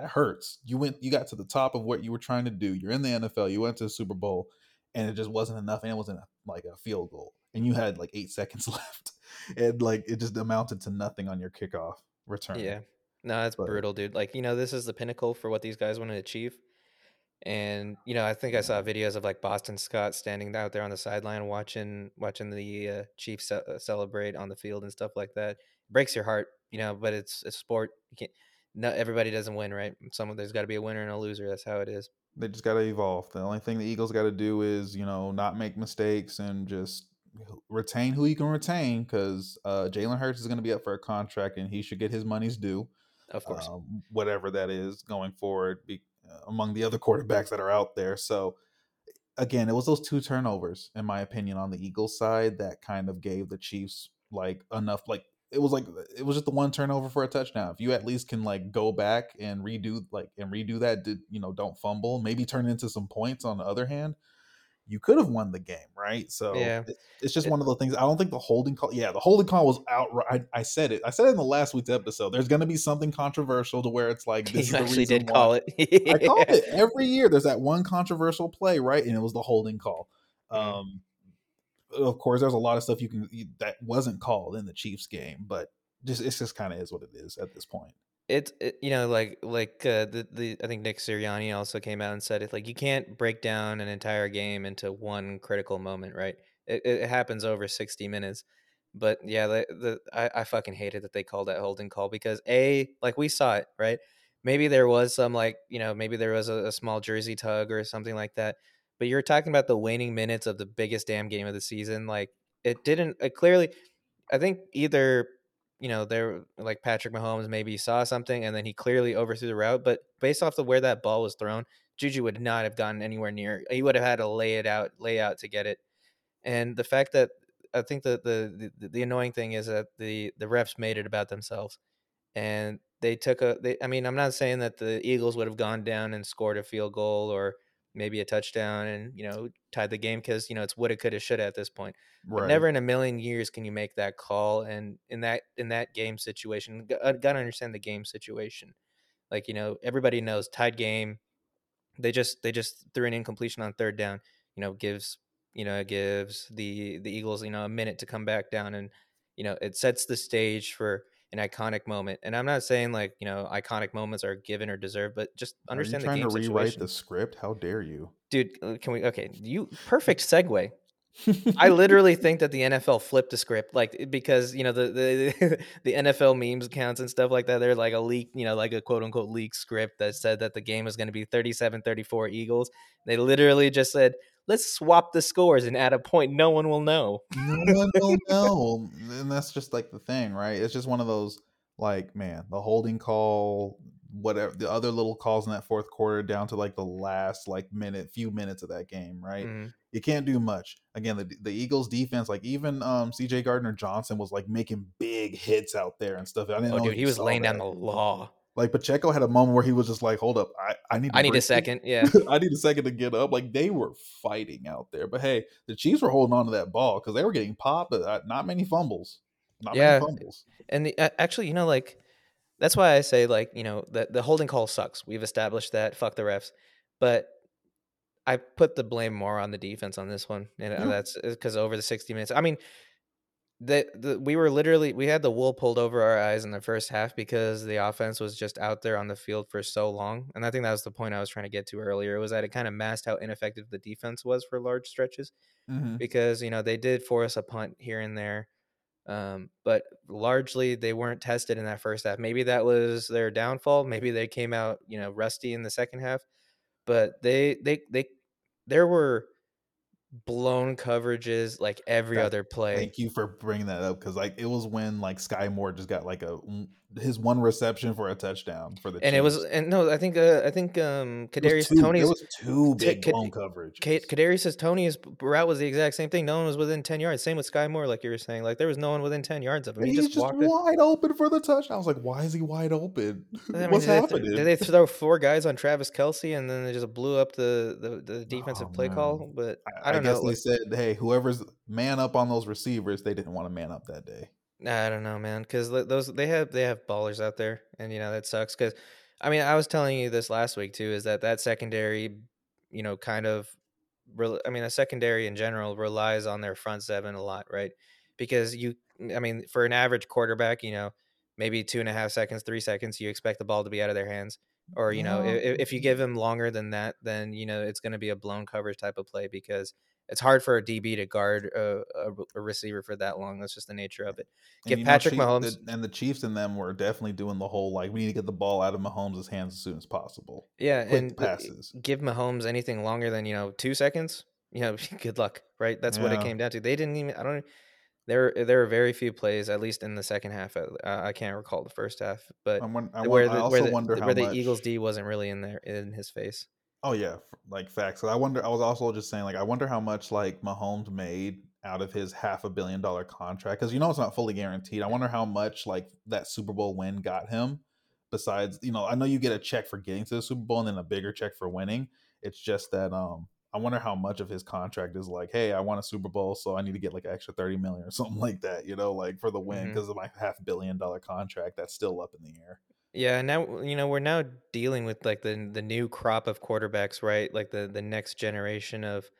that hurts. You went you got to the top of what you were trying to do. You're in the NFL, you went to the Super Bowl, and it just wasn't enough, and it wasn't like a field goal. And you had like eight *laughs* seconds left. And like it just amounted to nothing on your kickoff return. Yeah. No, that's But- brutal, dude. Like, you know, this is the pinnacle for what these guys want to achieve. And, you know, I think I saw videos of like Boston Scott standing out there on the sideline watching watching the uh, Chiefs ce- uh, celebrate on the field and stuff like that. breaks your heart, you know, but it's a sport. You can't not everybody doesn't win, right? Some there's got to be a winner and a loser. That's how it is. They just gotta evolve. The only thing the Eagles gotta do is, you know, not make mistakes and just retain who you can retain because uh, Jalen Hurts is gonna be up for a contract and he should get his money's due. Of course. um, whatever that is going forward be, uh, among the other quarterbacks that are out there. So again, it was those two turnovers, in my opinion, on the Eagles side that kind of gave the Chiefs like enough. Like it was like it was just the one turnover for a touchdown. If you at least can like go back and redo like and redo that, did you know? Don't fumble. Maybe turn into some points. On the other hand. You could have won the game, right? So Yeah. it- it's just It- one of the things. I don't think the holding call. Yeah, the holding call was outright. I, I said it. I said it in the last week's episode. There's going to be something controversial to where it's like *laughs* this is you the actually did why- call it. *laughs* I called it every year. There's that one controversial play, right? And it was the holding call. Mhm. Um, of course, there's a lot of stuff you can that wasn't called in the Chiefs game, but just it's just kind of is what it is at this point. it's it, you know like like uh, the the I think Nick Sirianni also came out and said it like you can't break down an entire game into one critical moment, right? It, it happens over sixty minutes, but yeah, the, the I, I fucking hated that they called that holding call because a like we saw it right. Maybe there was some like you know maybe there was a, a small jersey tug or something like that, but you're talking about the waning minutes of the biggest damn game of the season. Like it didn't it clearly. I think either you know, there like Patrick Mahomes maybe saw something and then he clearly overthrew the route, but based off of where that ball was thrown, Juju would not have gotten anywhere near. He would have had to lay it out, lay out to get it. And the fact that I think that the, the the annoying thing is that the the refs made it about themselves, and they took a. They, I mean, I'm not saying that the Eagles would have gone down and scored a field goal or maybe a touchdown and you know tied the game because you know it's woulda, coulda, shoulda at this point. But never in a million years can you make that call. And in that in that game situation, uh, gotta understand the game situation. Like you know, everybody knows tied game. They just they just threw an incompletion on third down. You know, gives you know gives the the Eagles you know a minute to come back down, and you know it sets the stage for an iconic moment. And I'm not saying like you know iconic moments are given or deserved, but just Are you understand the trying to rewrite situation. the script? How dare you? Dude, uh, can we? Okay, you perfect segue. *laughs* I literally think that the NFL flipped the script, like because you know the the *laughs* the NFL memes accounts and stuff like that. They're like a leak, you know, like a quote unquote leak script that said that the game was going to be 37-34 Eagles. They literally just said, "Let's swap the scores and add a point. No one will know." no one will know. And that's just like the thing, right? It's just one of those like, man, the holding call, whatever the other little calls in that fourth quarter down to like the last like minute, few minutes of that game, right? Mhm. You can't do much. Again, the the Eagles defense, like even um CJ Gardner Johnson was like making big hits out there and stuff. I didn't Oh, know dude, he was laying down the law. Like Pacheco had a moment where he was just like, "Hold up, I, I need to I need a second. Yeah. *laughs* I need a second to get up." Like they were fighting out there, but hey, the Chiefs were holding on to that ball because they were getting popped, but uh, not many fumbles. Not Yeah. many fumbles. And the, a- actually, you know, like that's why I say like you know the the holding call sucks. We've established that. Fuck the refs, but I put the blame more on the defense on this one, and uh, Yeah. that's because over the sixty minutes. I mean, the, the we were literally we had the wool pulled over our eyes in the first half because the offense was just out there on the field for so long, and I think that was the point I was trying to get to earlier. Was that it kind of masked how ineffective the defense was for large stretches hmm because you know they did force a punt here and there, um, but largely they weren't tested in that first half. Maybe that was their downfall. Maybe they came out you know rusty in the second half, but they they they there were blown coverages like every That- other play. Thank you for bringing that up because like it was when like Skyy Moore just got like a his one reception for a touchdown for the and it was and no, I think uh, I think um Kadarius there was two T- big Kad- blown coverage. Ka- Kadarius Toney's route was the exact same thing. No one was within ten yards. Same with Skyy Moore, like you were saying. Like there was no one within ten yards of him. He He's just, just walked wide open for the touchdown. I was like, why is he wide open? I mean, What's did they, happening? did they throw four guys on Travis Kelce and then they just blew up the the, the defensive Oh, play man. call? But I, I, don't guess know. they said, hey, whoever's man up on those receivers, they didn't want to man up that day. Nah, I don't know, man, because those they have they have ballers out there, and you know that sucks. Because I mean, I was telling you this last week too, is that that secondary, you know, kind of, I mean, a secondary in general relies on their front seven a lot, right? Because you, I mean, for an average quarterback, you know, maybe two and a half seconds, three seconds, you expect the ball to be out of their hands, or you know, if, if you give him longer than that, then you know it's going to be a blown coverage type of play because it's hard for a DB to guard a, a, a receiver for that long. That's just the nature of it. And Give you know, Patrick Chief- Mahomes- the- and the Chiefs and them were definitely doing the whole like we need to get the ball out of Mahomes' hands as soon as possible. Yeah, Quick and uh, passes. give Mahomes anything longer than you know two seconds, you know, *laughs* good luck, right? That's what it came down to. They didn't even. I don't. There, there were very few plays, at least in the second half. Uh, I can't recall the first half, but I, I, where the, also where the, wonder the- how where the. Eagles D wasn't really in there in his face. Oh yeah, like facts. I wonder. I was also just saying, like, I wonder how much like Mahomes made out of his half a billion dollar contract because you know it's not fully guaranteed. I wonder how much like that Super Bowl win got him. Besides, you know, I know you get a check for getting to the Super Bowl and then a bigger check for winning. It's just that um, I wonder how much of his contract is like, hey, I want a Super Bowl, so I need to get like an extra thirty million or *laughs* something like that. You know, like for the win because of my half billion dollar contract that's still up in the air. Yeah, now you know we're now dealing with like the the new crop of quarterbacks, right? Like the the next generation of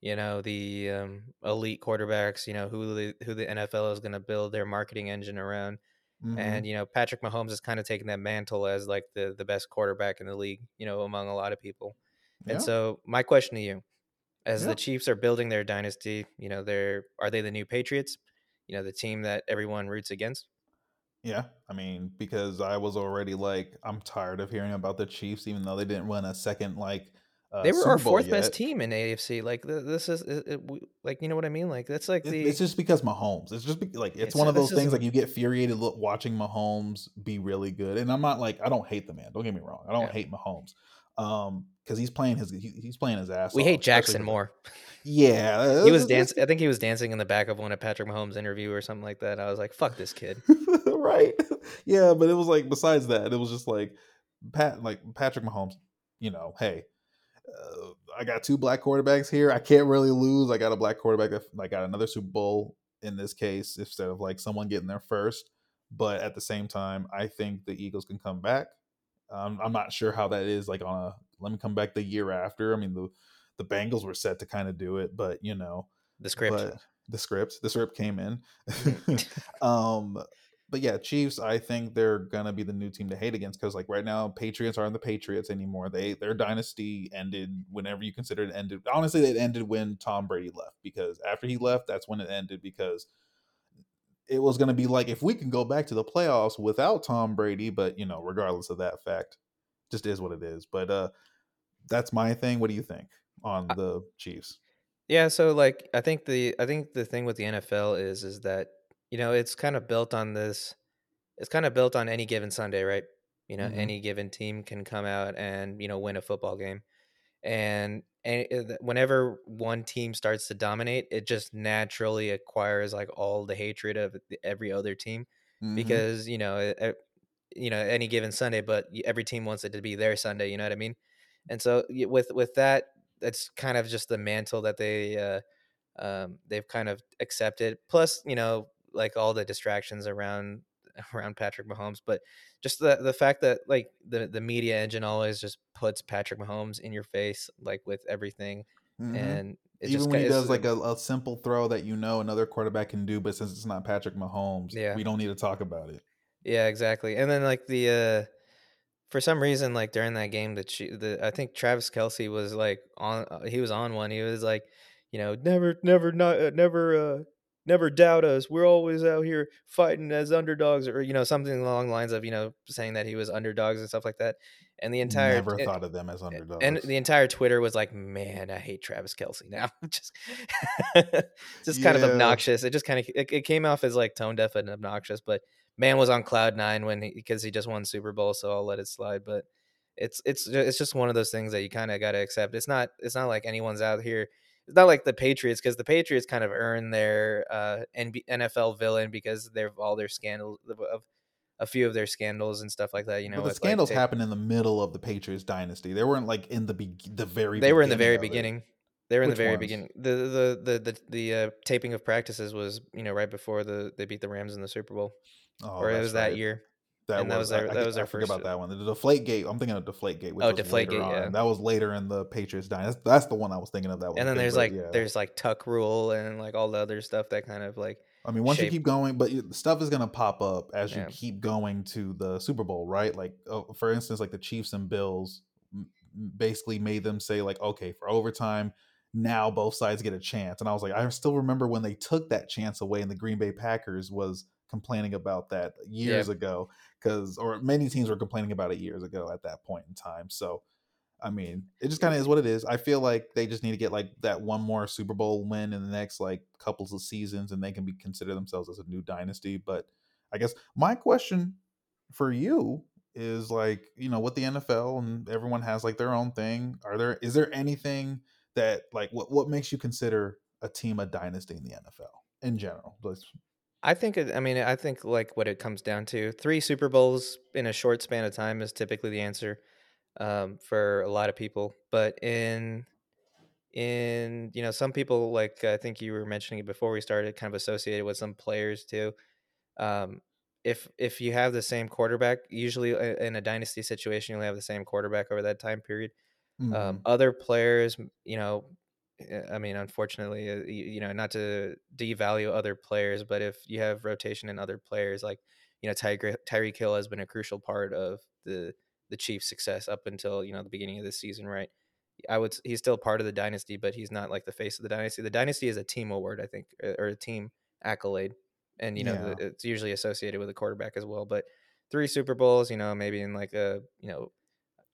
you know the um, elite quarterbacks. You know who the who the NFL is going to build their marketing engine around. Mhm. And you know, Patrick Mahomes is kind of taking that mantle as like the the best quarterback in the league, you know, among a lot of people. Yeah. And so, my question to you, as Yeah. the Chiefs are building their dynasty, you know, they're are they the new Patriots? You know, the team that everyone roots against. Yeah, I mean, because I was already like, I'm tired of hearing about the Chiefs, even though they didn't win a second like. Uh, They were Super our fourth best team in AFC. Like this is it, it, we- like you know what I mean? Like that's like the it's just because Mahomes. It's just be, like it's, It's- one of those things isn't- like you get infuriated look, watching Mahomes be really good, and I'm not like I don't hate the man. Don't get me wrong. I don't Yeah. hate Mahomes. Um, because he's playing his he, he's playing his ass We off. hate Jackson especially- more. Yeah, He was dancing. I think he was dancing in the back of one of Patrick Mahomes' interview or something like that. I was like, "Fuck this kid." *laughs* right? *laughs* Yeah, but it was like besides that, it was just like Pat, like Patrick Mahomes. You know, hey, uh, I got two black quarterbacks here. I can't really lose. I got a black quarterback. That, I got another Super Bowl in this case instead of like someone getting there first. But at the same time, I think the Eagles can come back. Um, I'm not sure how that is like on a let me come back the year after. I mean the the Bengals were set to kind of do it, but you know The script. the script the script came in Mhm. *laughs* um but yeah chiefs i think they're gonna be the new team to hate against because like right now patriots aren't the patriots anymore they their dynasty ended whenever you consider it ended honestly it ended when tom brady left because after he left that's when it ended because it was going to be like if we can go back to the playoffs without tom brady but you know regardless of that fact just is what it is but uh that's my thing what do you think on the chiefs Yeah, so like I think the I think the thing with the NFL is is that you know it's kind of built on this it's kind of built on any given Sunday, right? You know, Mhm. any given team can come out and you know win a football game, and, and whenever one team starts to dominate, it just naturally acquires like all the hatred of every other team Mhm. because you know you know any given Sunday, but every team wants it to be their Sunday. You know what I mean? And so with with that, that's kind of just the mantle that they uh, um, they've kind of accepted. Plus, you know, like all the distractions around *laughs* around Patrick Mahomes, but just the the fact that like the the media engine always just puts Patrick Mahomes in your face, like with everything, Mhm. and it even just when he does like a, a simple throw that you know another quarterback can do, but since it's not Patrick Mahomes, Yeah. we don't need to talk about it. Yeah, exactly. And then like the uh for some reason like during that game that she the I think Travis Kelce was like on uh, he was on one. He was like, you know, never never not uh, never uh never doubt us. We're always out here fighting as underdogs or you know something along the lines of, you know, saying that he was underdogs and stuff like that. And the entire Never and- thought of them as underdogs. and the entire Twitter was like, "Man, I hate Travis Kelce now." *laughs* just, *laughs* just kind of obnoxious. It just kind of it, it came off as like tone deaf and obnoxious. But man was on cloud nine when he because he just won Super Bowl, so I'll let it slide. But it's it's it's just one of those things that you kind of got to accept. It's not it's not like anyone's out here. It's not like the Patriots because the Patriots kind of earn their uh, NB- NFL villain because they're all their scandals of a few of their scandals and stuff like that. You know, the with, like, scandals happened in the middle of the Patriots dynasty. They weren't like in the be- the very. they were in the very of it. beginning. They were in Which the very ones? beginning. The the the the, the uh, taping of practices was you know right before the they beat the Rams in the Super Bowl, Oh, or it was that right. year. That and that was I- their- I, that I, was I forget first- about that one. The Deflate Gate. I'm thinking of Deflate Gate. Which Oh, was Deflate Gate, yeah. That was later in the Patriots dynasty. That's, that's the one I was thinking of. That one. And then there's but like yeah. there's like Tuck Rule and like all the other stuff that kind of like I mean, once you keep going, but stuff is going to pop up as you Yeah. keep going to the Super Bowl, right? Like, uh, for instance, like the Chiefs and Bills basically made them say, like, okay, for overtime, now both sides get a chance. And I was like, I still remember when they took that chance away, and the Green Bay Packers was complaining about that years ago, because or many teams were complaining about it years ago at that point in time. So. I mean, it just kind of is what it is. I feel like they just need to get like that one more Super Bowl win in the next like couples of seasons, and they can be consider themselves as a new dynasty. But I guess my question for you is like, you know, with the NFL and everyone has like their own thing. Are there is there anything that like what what makes you consider a team a dynasty in the NFL in general? I think it, I mean I think like what it comes down to three Super Bowls in a short span of time is typically the answer um, for a lot of people. But in in you know some people like I think you were mentioning it before we started, kind of associated with some players too. Um, if if you have the same quarterback, usually in a dynasty situation, you'll have the same quarterback over that time period. um, Mhm. other players you know i mean unfortunately uh, you, know not to devalue other players but if you have rotation in other players like you know Tyre- Tyreek Hill has been a crucial part of the the Chiefs success up until you know the beginning of this season right I would he's still part of the dynasty but he's not like the face of the dynasty the dynasty is a team award I think uh, or a team accolade and you know Yeah. the, it's usually associated with a quarterback as well but three Super Bowls you know maybe in like a you know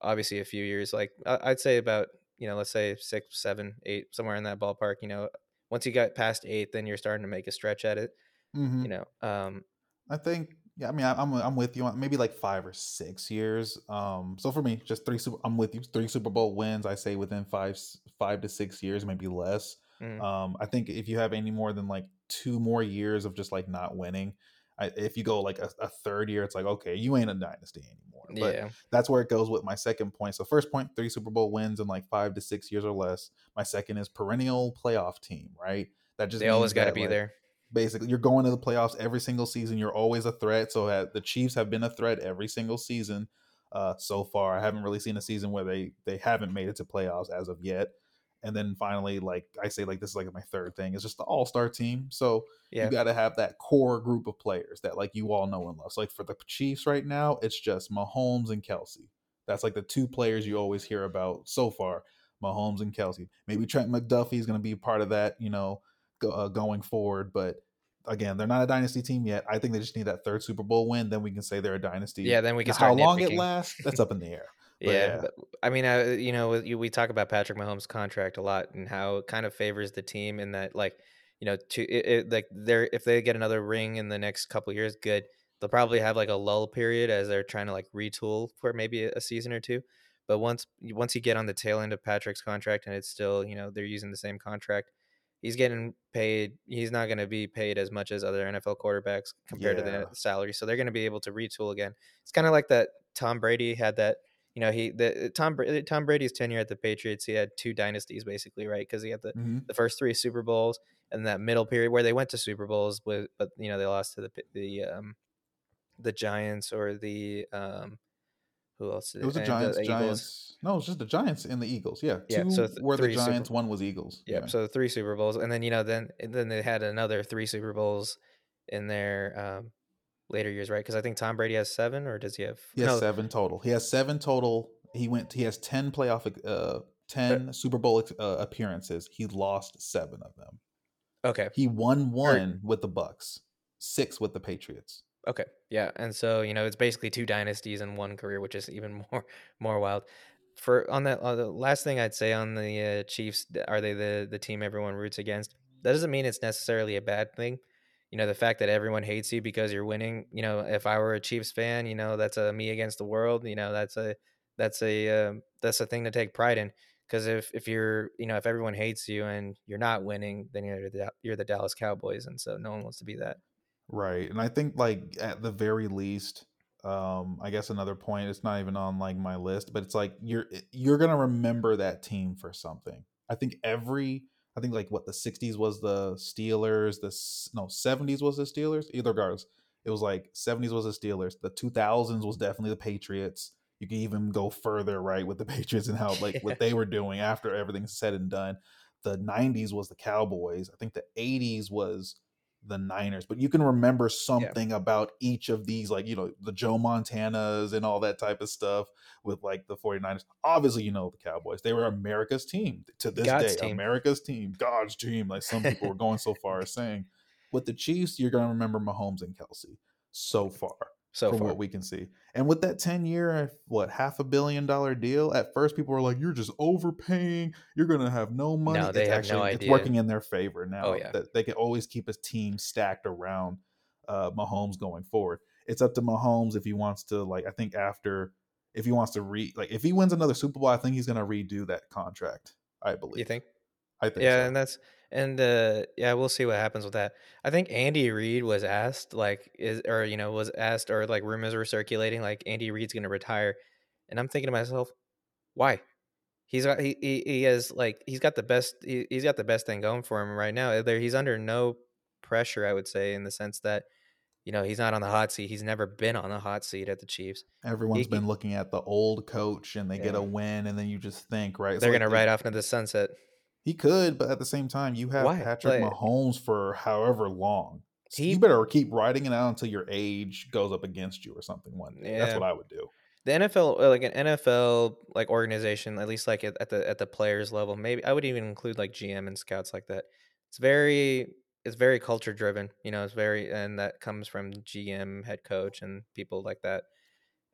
obviously a few years like i'd say about you know let's say six seven eight somewhere in that ballpark you know once you got past eight then you're starting to make a stretch at it Mhm. you know um I think Yeah, I mean, I, I'm I'm with you on maybe like five or six years. Um, so for me, just three. Super, I'm with you. Three Super Bowl wins. I say within five five to six years, maybe less. Mm. Um, I think if you have any more than like two more years of just like not winning, I, if you go like a, a third year, it's like okay, you ain't a dynasty anymore. But Yeah. that's where it goes with my second point. So first point, three Super Bowl wins in like five to six years or less. My second is perennial playoff team. Right. That just They always got to be like, there. basically you're going to the playoffs every single season you're always a threat so the chiefs have been a threat every single season uh, so far i haven't really seen a season where they they haven't made it to playoffs as of yet and then finally like i say like this is like my third thing is just the all-star team so Yeah. you got to have that core group of players that like you all know and love so like for the chiefs right now it's just mahomes and kelce that's like the two players you always hear about so far mahomes and kelce maybe trent mcduffie is going to be part of that you know go, uh, going forward. But again, they're not a dynasty team yet. I think they just need that third Super Bowl win. Then we can say they're a dynasty. Yeah, then we can how long it lasts, that's up in the air. But yeah, yeah. but, I mean, uh, you know, you- we talk about Patrick Mahomes' contract a lot and how it kind of favors the team in that, like, you know, to it, it, like they're if they get another ring in the next couple years, good. They'll probably have like a lull period as they're trying to like retool for maybe a, season or two. But once once you get on the tail end of Patrick's contract and it's still, you know, they're using the same contract, he's getting paid. He's not going to be paid as much as other NFL quarterbacks compared to Yeah. the salary. So they're going to be able to retool again. It's kind of like that Tom Brady had that you know he the Tom Tom Brady's tenure at the Patriots he had two dynasties basically right because he had the Mhm. the first three Super Bowls and that middle period where they went to Super Bowls but, but you know they lost to the the um the Giants or the um who else did It was the Giants, Eagles. Giants. No, it was just the Giants and the Eagles. Yeah, Yeah, two so th- were the three Super- Giants, one was Eagles. Yep. Yeah. So three Super Bowls, and then you know, then then they had another three Super Bowls in their um, later years, right? Because I think Tom Brady has seven, or does he have? he has no, seven total. He has seven total. He went. He has ten playoff, uh, ten Super Bowl uh, appearances. He lost seven of them. Okay. He won one with the Bucks, six with the Patriots. Okay. Yeah. And so, you know, it's basically two dynasties in one career, which is even *laughs* more more wild. For on that uh, the last thing I'd say on the uh, Chiefs, are they the the team everyone roots against? That doesn't mean it's necessarily a bad thing. You know, the fact that everyone hates you because you're winning, you know, if I were a Chiefs fan, you know, that's a me against the world, you know, that's a that's a um, that's a thing to take pride in because if if you're, you know, if everyone hates you and you're not winning, then you're the, you're the Dallas Cowboys and so no one wants to be that. Right. And I think like at the very least, um, I guess another point, it's not even on like my list, but it's like you're you're gonna remember that team for something. I think every I think like what the sixties was the Steelers, the no, seventies was the Steelers, either regardless. It was like seventies was the Steelers, the two thousands was definitely the Patriots. You can even go further, right, with the *laughs* Patriots and how like what *laughs* they were doing after everything's said and done. The nineties was the Cowboys. I think the eighties was the Niners, but you can remember something about each of these, like, you know, the Joe Montanas and all that type of stuff with like the 49ers. Obviously, you know, the Cowboys, they were America's team to this God's day. team. America's team, God's team, like some people were going so far as *laughs* saying. With the Chiefs, you're going to remember Mahomes and Kelce so far So from far. what we can see. And with that 10 year, what, half a billion dollar deal, at first people were like, you're just overpaying. You're going to have no money. No, they it's have no idea. It's working in their favor now Oh, yeah. that they can always keep a team stacked around uh, Mahomes going forward. It's up to Mahomes if he wants to, like, I think after, if he wants to re, like, if he wins another Super Bowl, I think he's going to redo that contract. I believe. You think? I think yeah, so. and that's and uh yeah, we'll see what happens with that. I think Andy Reid was asked like is or you know was asked or like rumors were circulating like Andy Reid's going to retire, and I'm thinking to myself, why? He's got he, he he has like he's got the best he, he's got the best thing going for him right now. There he's under no pressure, I would say, in the sense that you know he's not on the hot seat. He's never been on the hot seat at the Chiefs. Everyone's he- been looking at the old coach and they get a win, and then you just think, right? They're going to ride off into the sunset. He could, but at the same time, you have Why? Patrick Like- Mahomes for however long. So He- you better keep riding it out until your age goes up against you or something one day. That's what I would do. the NFL uh, like an NFL like organization at least like at, at the at the players level maybe I would even include like GM and scouts like that it's very it's very culture driven you know it's very and that comes from GM head coach and people like that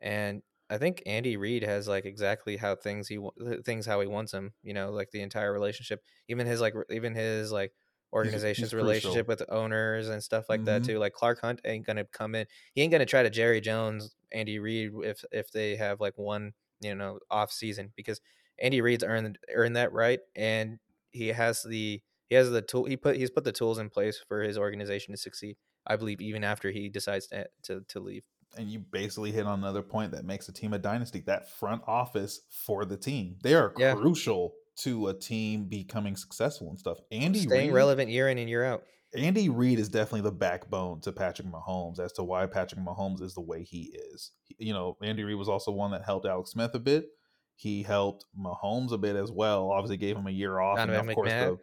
and I think Andy Reid has like exactly how things he things how he wants them you know like the entire relationship even his like even his like He's he's organization's relationship crucial. with owners and stuff like that Mhm. too. Like Clark Hunt ain't gonna come in. He ain't gonna try to Jerry Jones Andy Reid if if they have like one you know off season because Andy Reid's earned earned that right and he has the he has the tool he put he's put the tools in place for his organization to succeed. I believe even after he decides to to, to leave. And you basically hit on another point that makes a team a dynasty. That front office for the team. They are Yeah, crucial to a team becoming successful and stuff. Andy staying Reid relevant year in and year out. Andy Reid is definitely the backbone to Patrick Mahomes as to why Patrick Mahomes is the way he is. You know, Andy Reid was also one that helped Alex Smith a bit. He helped Mahomes a bit as well. Obviously, gave him a year off, and Donovan of course the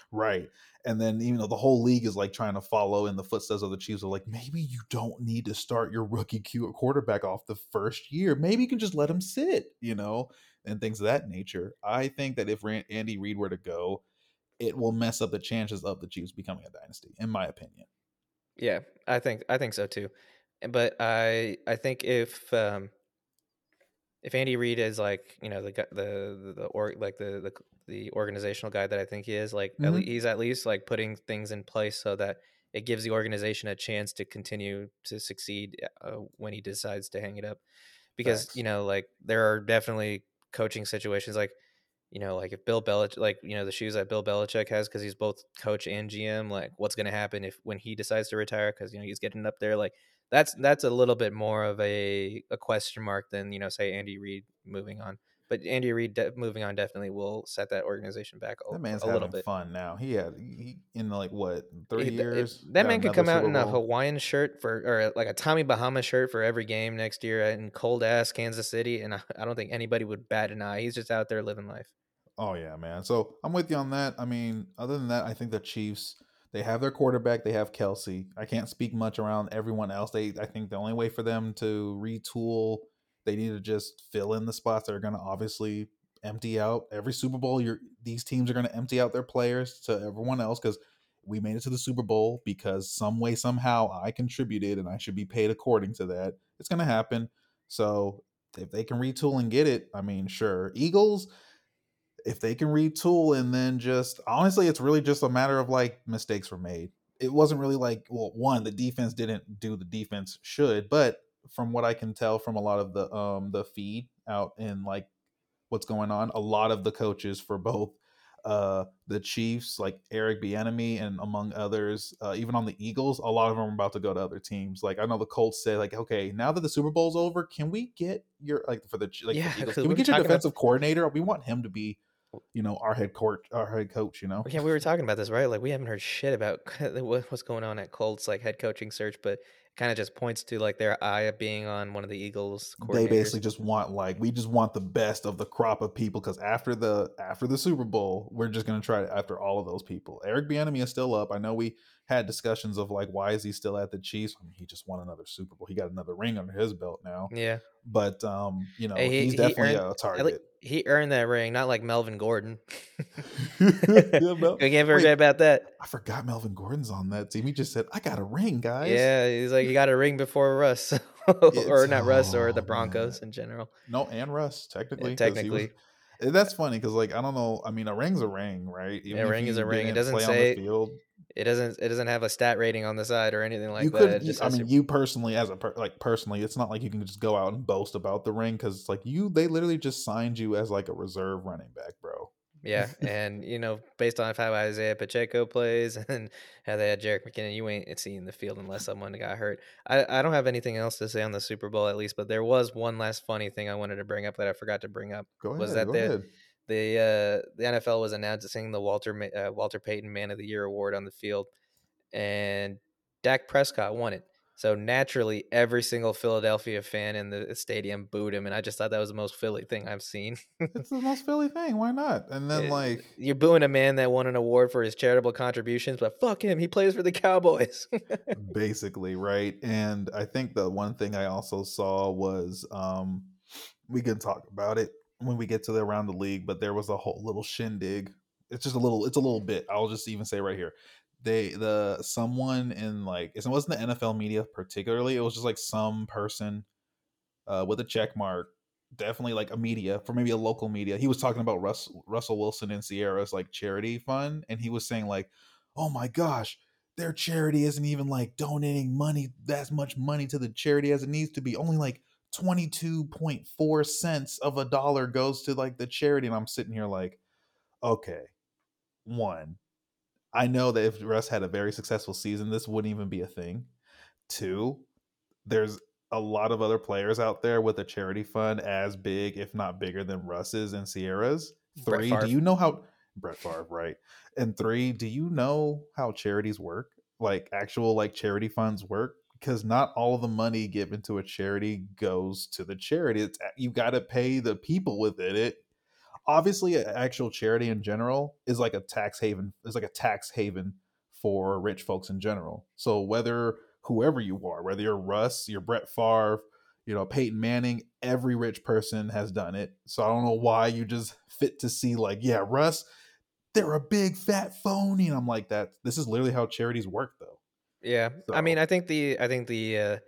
*laughs* right. And then you know the whole league is like trying to follow in the footsteps of the Chiefs. Are like maybe you don't need to start your rookie quarterback off the first year. Maybe you can just let him sit. You know, and things of that nature. I think that if Andy Reid were to go, it will mess up the chances of the Chiefs becoming a dynasty, in my opinion. Yeah, I think I think so too. But I I think if um if Andy Reid is like you know the the the, the or like the, the the organizational guy that I think he is like at hmm least he's at least like putting things in place so that it gives the organization a chance to continue to succeed uh, when he decides to hang it up. Because you know like there are definitely coaching situations like you know like if Bill Belichick like you know the shoes that Bill Belichick has because he's both coach and GM like what's going to happen if when he decides to retire because you know he's getting up there like that's that's a little bit more of a a question mark than you know say Andy Reid moving on but Andy Reid de- moving on definitely will set that organization back That man's a, a little bit fun now. He had he in like what three It- it- years that man could come out in a Hawaiian shirt for or like a Tommy Bahama shirt for every game next year in cold ass Kansas City, and I, I don't think anybody would bat an eye. He's just out there living life. Oh yeah, man. So I'm with you on that. I mean, other than that, I think the Chiefs they have their quarterback. They have Kelce. I can't speak much around everyone else. They I think the only way for them to retool, they need to just fill in the spots that are going to obviously empty out every Super Bowl. You're these teams are going to empty out their players to everyone else because we made it to the Super Bowl because some way somehow I contributed and I should be paid according to that. It's going to happen. So if they can retool and get it, I mean, sure. Eagles if they can retool and then just honestly, it's really just a matter of like mistakes were made. It wasn't really like well, one the defense didn't do the defense should, but from what I can tell from a lot of the um the feed out in like what's going on, a lot of the coaches for both uh the Chiefs, like Eric Bieniemy and among others, uh, even on the Eagles, a lot of them are about to go to other teams. Like I know the Colts said, like, okay, now that the Super Bowl's over, can we get your like for the like Yeah, the Eagles, can we get your talking about defensive coordinator? We want him to be you know, our head court our head coach, you know. yeah we were talking about this right. Like we haven't heard shit about *laughs* what's going on at Colts like head coaching search, but kind of just points to like their eye being on one of the Eagles They basically just want like we just want the best of the crop of people because after the after the Super Bowl, we're just gonna try after all of those people. Eric Bieniemy is still up. I know we had discussions of like why is he still at the Chiefs? I mean, he just won another Super Bowl. He got another ring under his belt now. Yeah, But um, you know, Hey, he he's he definitely earned a target. he earned that ring, not like Melvin Gordon. *laughs* *laughs* yeah, Mel- we can't Wait, forget about that. I forgot Melvin Gordon's on that team. He just said, "I got a ring, guys." Yeah, he's like, you got a ring before Russ, *laughs* or not Russ, or the oh man. Broncos in general. No, and Russ technically he was. technically, eh, That's funny because like I don't know. I mean, a ring's a ring, right? Even a ring is a ring. It doesn't play on the say field, it doesn't it doesn't have a stat rating on the side or anything like you that. could. Just I mean, your you personally, as a per, like personally, it's not like you can just go out and boast about the ring because it's like you. They literally just signed you as like a reserve running back, bro. yeah, and you know, based on how Isaiah Pacheco plays *laughs* and how they had Jerick McKinnon, you ain't seeing the field unless someone got hurt. I, I don't have anything else to say on the Super Bowl at least, but there was one last funny thing I wanted to bring up that I forgot to bring up. Go Was that Go the ahead. The uh, the NFL was announcing the Walter uh, Walter Payton Man of the Year award on the field, and Dak Prescott won it. So naturally, every single Philadelphia fan in the stadium booed him, and I just thought that was the most Philly thing I've seen. *laughs* It's the most Philly thing. Why not? And then Eh, like You're booing a man that won an award for his charitable contributions, but fuck him, he plays for the Cowboys. *laughs* basically right and i think the one thing i also saw was um we can talk about it when we get to the around the league but there was a whole little shindig it's just a little it's a little bit i'll just even say right here they the someone in like it wasn't the nfl media particularly it was just like some person uh with a check mark definitely like a media for maybe a local media he was talking about Russ, russell wilson and Ciara's like charity fund and he was saying like oh my gosh, their charity isn't even like donating money that much money to the charity as it needs to be. Only like 22.4 cents of a dollar goes to like the charity. And I'm sitting here like, okay, one, I know that if Russ had a very successful season, this wouldn't even be a thing. Two, there's a lot of other players out there with a charity fund as big, if not bigger, than Russ's and Ciara's Three, do you know how Brett Favre, right? And three, do you know how charities work? Like actual like charity funds work? Because not all of the money given to a charity goes to the charity. It's eh, you got to pay the people within it. Obviously, an actual charity in general is like a tax haven. It's like a tax haven for rich folks in general. So whether whoever you are, whether you're Russ, you're Brett Favre, you know, Peyton Manning, every rich person has done it. So I don't know why you just fit to see like, yeah, Russ, they're a big fat phony. And I'm like, that this is literally how charities work though. Yeah. So. I mean, I think the I think the uh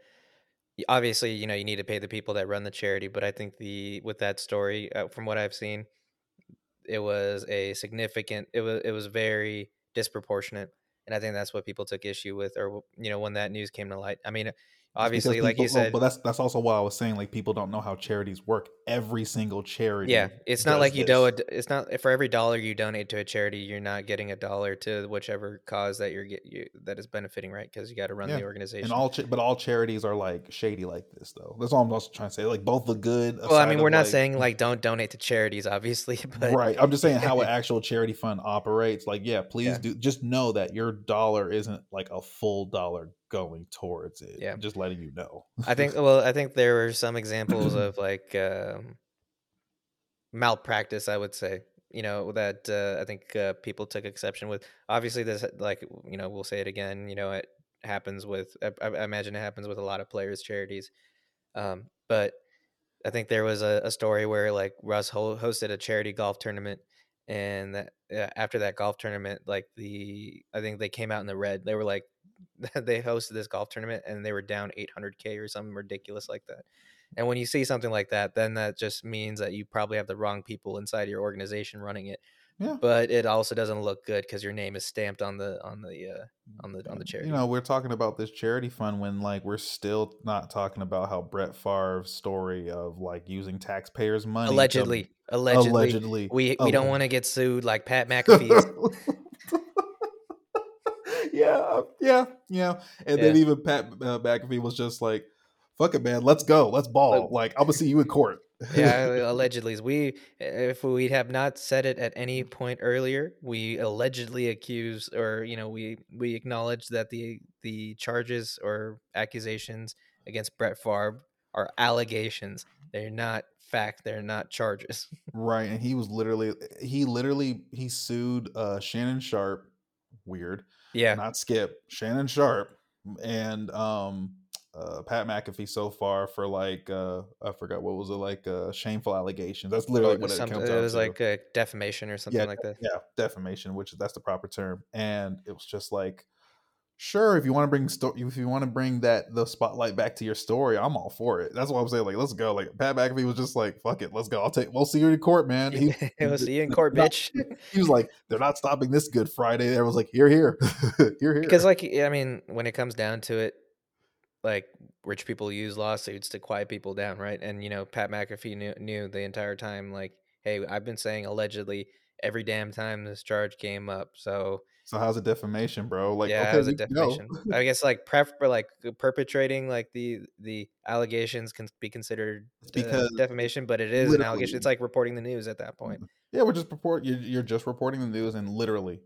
obviously, you know, you need to pay the people that run the charity, but I think the with that story, uh, from what I've seen, it was a significant it was it was very disproportionate and I think that's what people took issue with, or you know, when that news came to light. I mean, obviously, people, like you said, but that's that's also why I was saying like people don't know how charities work. Every single charity, yeah, it's not like you do it. It's not for every dollar you donate to a charity, you're not getting a dollar to whichever cause that you're get you, that is benefiting, right? Because you got to run yeah. the organization. And all, but all charities are like shady like this, though. That's all I'm also trying to say. Like both the good. Well, I mean, we're not like, saying *laughs* like don't donate to charities, obviously, *laughs* but right. I'm just saying how an *laughs* actual charity fund operates. Like, yeah, please yeah. do. Just know that your dollar isn't like a full dollar going towards it. Yeah, just letting you know. I think. *laughs* Well, I think there were some examples *clears throat* of like um, malpractice. I would say, you know, that uh, I think uh, people took exception with. Obviously, this like you know we'll say it again. You know, it happens with. I, I imagine it happens with a lot of players' charities, um, but. I think there was a, a story where like Russ hosted a charity golf tournament and that, uh, after that golf tournament like the i think they came out in the red they were like *laughs* they hosted this golf tournament and they were down 800k or something ridiculous like that. And when you see something like that, then that just means that you probably have the wrong people inside your organization running it. Yeah. But it also doesn't look good because your name is stamped on the on the uh, on the on the charity. You know, we're talking about this charity fund when like we're still not talking about how Brett Favre's story of like using taxpayers' money. Allegedly, to, allegedly, allegedly, we we don't want to get sued like Pat *laughs* McAfee. Yeah, yeah, yeah. And yeah. then even Pat uh, McAfee was just like, "Fuck it, man, let's go, let's ball." Like I'm gonna see you in court. yeah, *laughs* allegedly. We, if we have not said it at any point earlier, we allegedly accuse, or you know, we we acknowledge that the the charges or accusations against Brett Favre are allegations. They're not fact. They're not charges. *laughs* right, and he was literally he literally he sued uh, Shannon Sharpe. Weird yeah, not Skip, Shannon Sharpe, and um, uh, Pat McAfee so far for like uh, I forgot what was it like uh, shameful allegations. That's literally what it comes It was like a defamation or something yeah, like that. Yeah, defamation, which that's the proper term. And it was just like sure if you want to bring sto- if you want to bring that the spotlight back to your story i'm all for it. That's what i'm saying like let's go like pat mcafee was just like fuck it let's go i'll take we'll see you in court man. He, *laughs* we'll see you in court *laughs* bitch. *laughs* He was like they're not stopping this good friday. Everyone's like you're here here here here. Because like i mean when it comes down to it like rich people use lawsuits to quiet people down right? And you know pat mcafee knew, knew the entire time like hey i've been saying allegedly every damn time this charge came up so so how's it defamation, bro? Like, yeah, okay, how's it defamation? I guess like pref for like perpetrating like the the allegations can be considered uh, because defamation, but it is an allegation. It's like reporting the news at that point. Yeah, we're just report. You're, you're just reporting the news, and literally,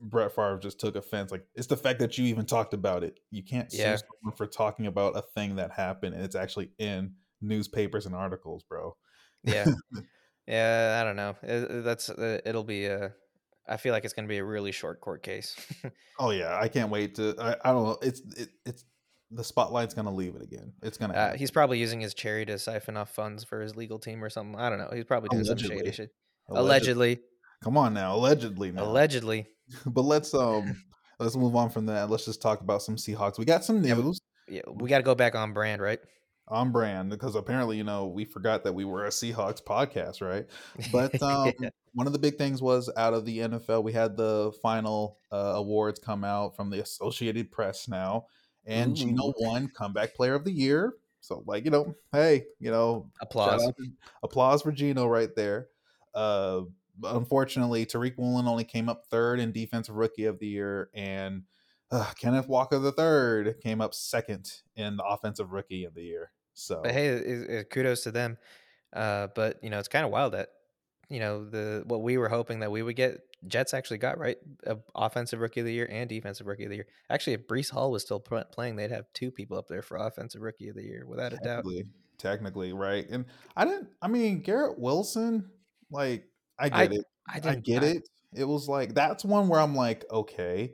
Brett Favre just took offense. Like it's the fact that you even talked about it. You can't sue yeah. someone for talking about a thing that happened, and it's actually in newspapers and articles, bro. Yeah, *laughs* yeah. I don't know. That's uh, it'll be a I feel like it's going to be a really short court case. *laughs* oh yeah, I can't wait to. I, I don't know. It's it, it's the spotlight's going to leave it again. It's going to. Uh, he's probably using his cherry to siphon off funds for his legal team or something. I don't know. He's probably doing allegedly. some shady shit. Allegedly. allegedly. Come on now, allegedly. Now. Allegedly. *laughs* but let's um *laughs* let's move on from that. Let's just talk about some Seahawks. We got some news. Yeah, we, yeah, we got to go back on brand, right? On brand because apparently you know we forgot that we were a Seahawks podcast, right? But *laughs* um, yeah. one of the big things was out of the NFL, we had the final uh, awards come out from the Associated Press now, and Geno Ooh. won Comeback Player of the Year. So like you know, hey, you know, Applause. applause for Geno right there. Uh, unfortunately, Tariq Woolen only came up third in Defensive Rookie of the Year, and uh, Kenneth Walker III came up second in the Offensive Rookie of the Year. So, But hey, it, it, kudos to them. Uh, but you know, it's kind of wild that you know the what we were hoping that we would get. Jets actually got right, offensive rookie of the year and defensive rookie of the year. Actually, if Breece Hall was still playing, they'd have two people up there for offensive rookie of the year, without a doubt. Technically, right? And I didn't. I mean, Garrett Wilson, like I get I, it. I, I get I, it. It was like that's one where I'm like, okay,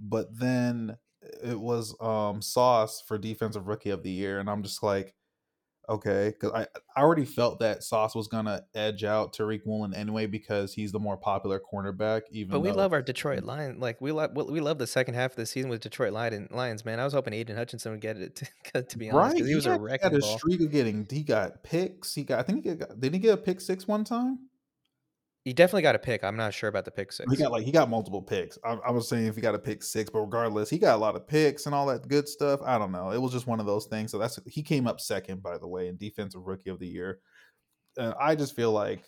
but then it was um Sauce for defensive rookie of the year, and I'm just like, okay, because I, I already felt that Sauce was gonna edge out Tariq Woolen anyway because he's the more popular cornerback. Even but we though, love our Detroit Lions. Like we love we love the second half of the season with Detroit Lions. Man, I was hoping Aidan Hutchinson would get it. *laughs* To, to be honest, right? he, He was had, a he wrecking had a streak of getting. He got picks. He got. I think he got. Did he get a pick six one time? He definitely got a pick. I'm not sure about the pick six. He got like he got multiple picks. I, I, was saying if he got a pick six, but regardless, he got a lot of picks and all that good stuff. I don't know. It was just one of those things. So that's he came up second, by the way, in defensive rookie of the year. Uh, I just feel like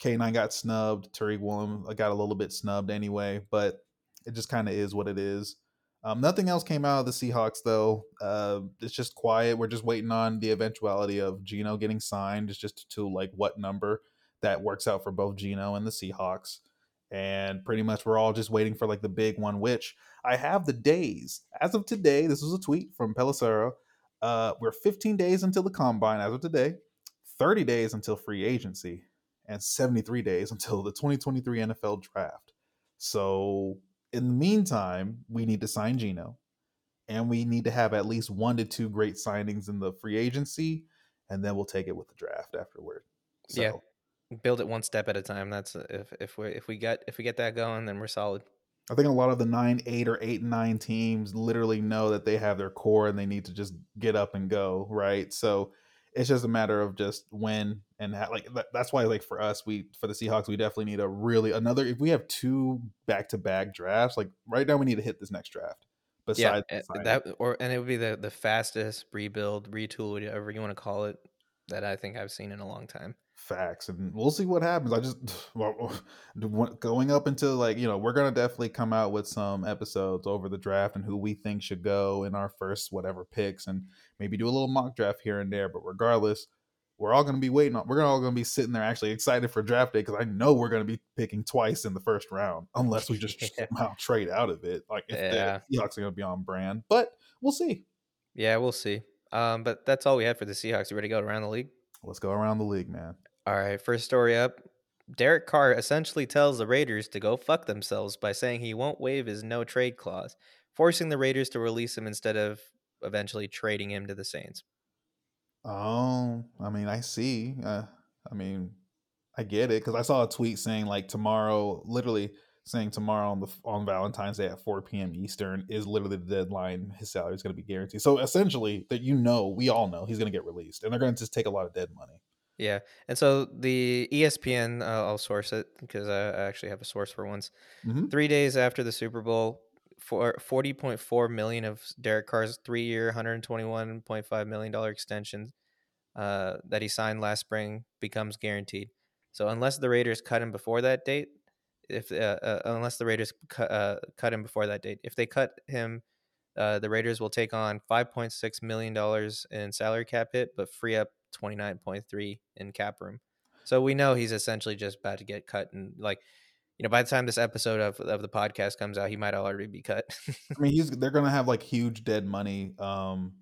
K9 got snubbed. Tariq Woolen got a little bit snubbed anyway, but it just kind of is what it is. Um, nothing else came out of the Seahawks though. Uh, it's just quiet. We're just waiting on the eventuality of Geno getting signed. It's just to like what number that works out for both Geno and the Seahawks. And pretty much we're all just waiting for like the big one, which I have the days. As of today, this was a tweet from Pelissero. Uh, we're 15 days until the combine as of today, 30 days until free agency, and 73 days until the 2023 NFL draft. So in the meantime, we need to sign Geno. And we need to have at least one to two great signings in the free agency, and then we'll take it with the draft afterward. So, yeah, build it one step at a time. That's uh, if if we if we get if we get that going, then we're solid. I think a lot of the nine, eight, or eight, nine teams literally know that they have their core and they need to just get up and go, right? So it's just a matter of just when and how, like that's why like for us, we for the Seahawks, we definitely need a really another. If we have two back to back drafts, like right now, we need to hit this next draft. Besides yeah, eh, that, or and it would be the the fastest rebuild, retool, whatever you want to call it, that I think I've seen in a long time facts and we'll see what happens. I just *sighs* *sighs* going up into like you know we're gonna definitely come out with some episodes over the draft and who we think should go in our first whatever picks and maybe do a little mock draft here and there but regardless we're all gonna be waiting on we're all gonna be sitting there actually excited for draft day because i know we're gonna be picking twice in the first round unless we just *laughs* somehow trade out of it like if yeah. the seahawks are gonna be on brand but we'll see. Yeah we'll see. Um, but that's all we had for the seahawks. You ready to go around the league? Let's go around the league man all right, first story up. Derek Carr essentially tells the Raiders to go fuck themselves by saying he won't waive his no trade clause, forcing the Raiders to release him instead of eventually trading him to the Saints. Oh, I mean, I see. Uh, I mean, I get it because I saw a tweet saying like tomorrow, literally saying tomorrow on the on Valentine's Day at 4 p.m. Eastern is literally the deadline. His salary is going to be guaranteed. So essentially, that you know, we all know he's going to get released, and they're going to just take a lot of dead money. Yeah, and so the ESPN, uh, I'll source it because I, actually have a source for once. Mm-hmm. Three days after the Super Bowl, for forty point four million of Derek Carr's three-year, one hundred twenty-one point five million dollar extension uh, that he signed last spring becomes guaranteed. So unless the Raiders cut him before that date, if uh, uh unless the Raiders cu- uh, cut him before that date, if they cut him, uh, the Raiders will take on five point six million dollars in salary cap hit, but free up 29.3 in cap room. So we know he's essentially just about to get cut and like you know by the time this episode of, of the podcast comes out he might already be cut. I mean he's they're going to have like huge dead money um,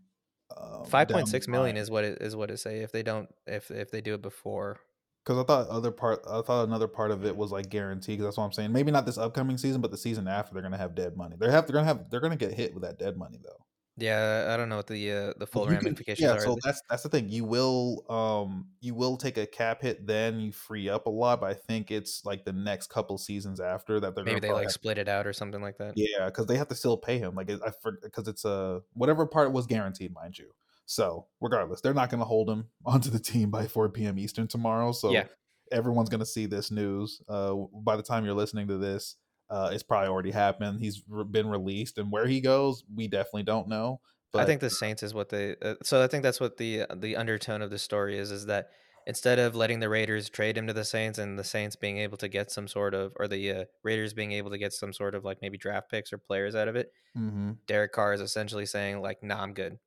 um 5.6 million is what it is what it say if they don't if if they do it before because I thought other part, I thought another part of it was like guaranteed. Because that's what I'm saying. Maybe not this upcoming season, but the season after, they're gonna have dead money. They have, they're gonna have, they're gonna get hit with that dead money though. Yeah, I don't know what the uh, the full ramifications can, yeah, are. so that's that's the thing. You will um you will take a cap hit, then you free up a lot. But I think it's like the next couple seasons after that. They're maybe they like split it out or something like that. Yeah, because they have to still pay him. Like I because it's a whatever part was guaranteed, mind you. So, regardless, they're not going to hold him *laughs* onto the team by 4 p.m. Eastern tomorrow. So, Yeah. everyone's going to see this news. Uh, by the time you're listening to this, uh, it's probably already happened. He's re- been released, and where he goes, we definitely don't know. But I think the Saints is what they. Uh, so I think that's what the uh, the undertone of the story is. Is that instead of letting the Raiders trade him to the Saints and the Saints being able to get some sort of, or the uh, Raiders being able to get some sort of like maybe draft picks or players out of it, Mhm. Derek Carr is essentially saying like, "Nah, I'm good."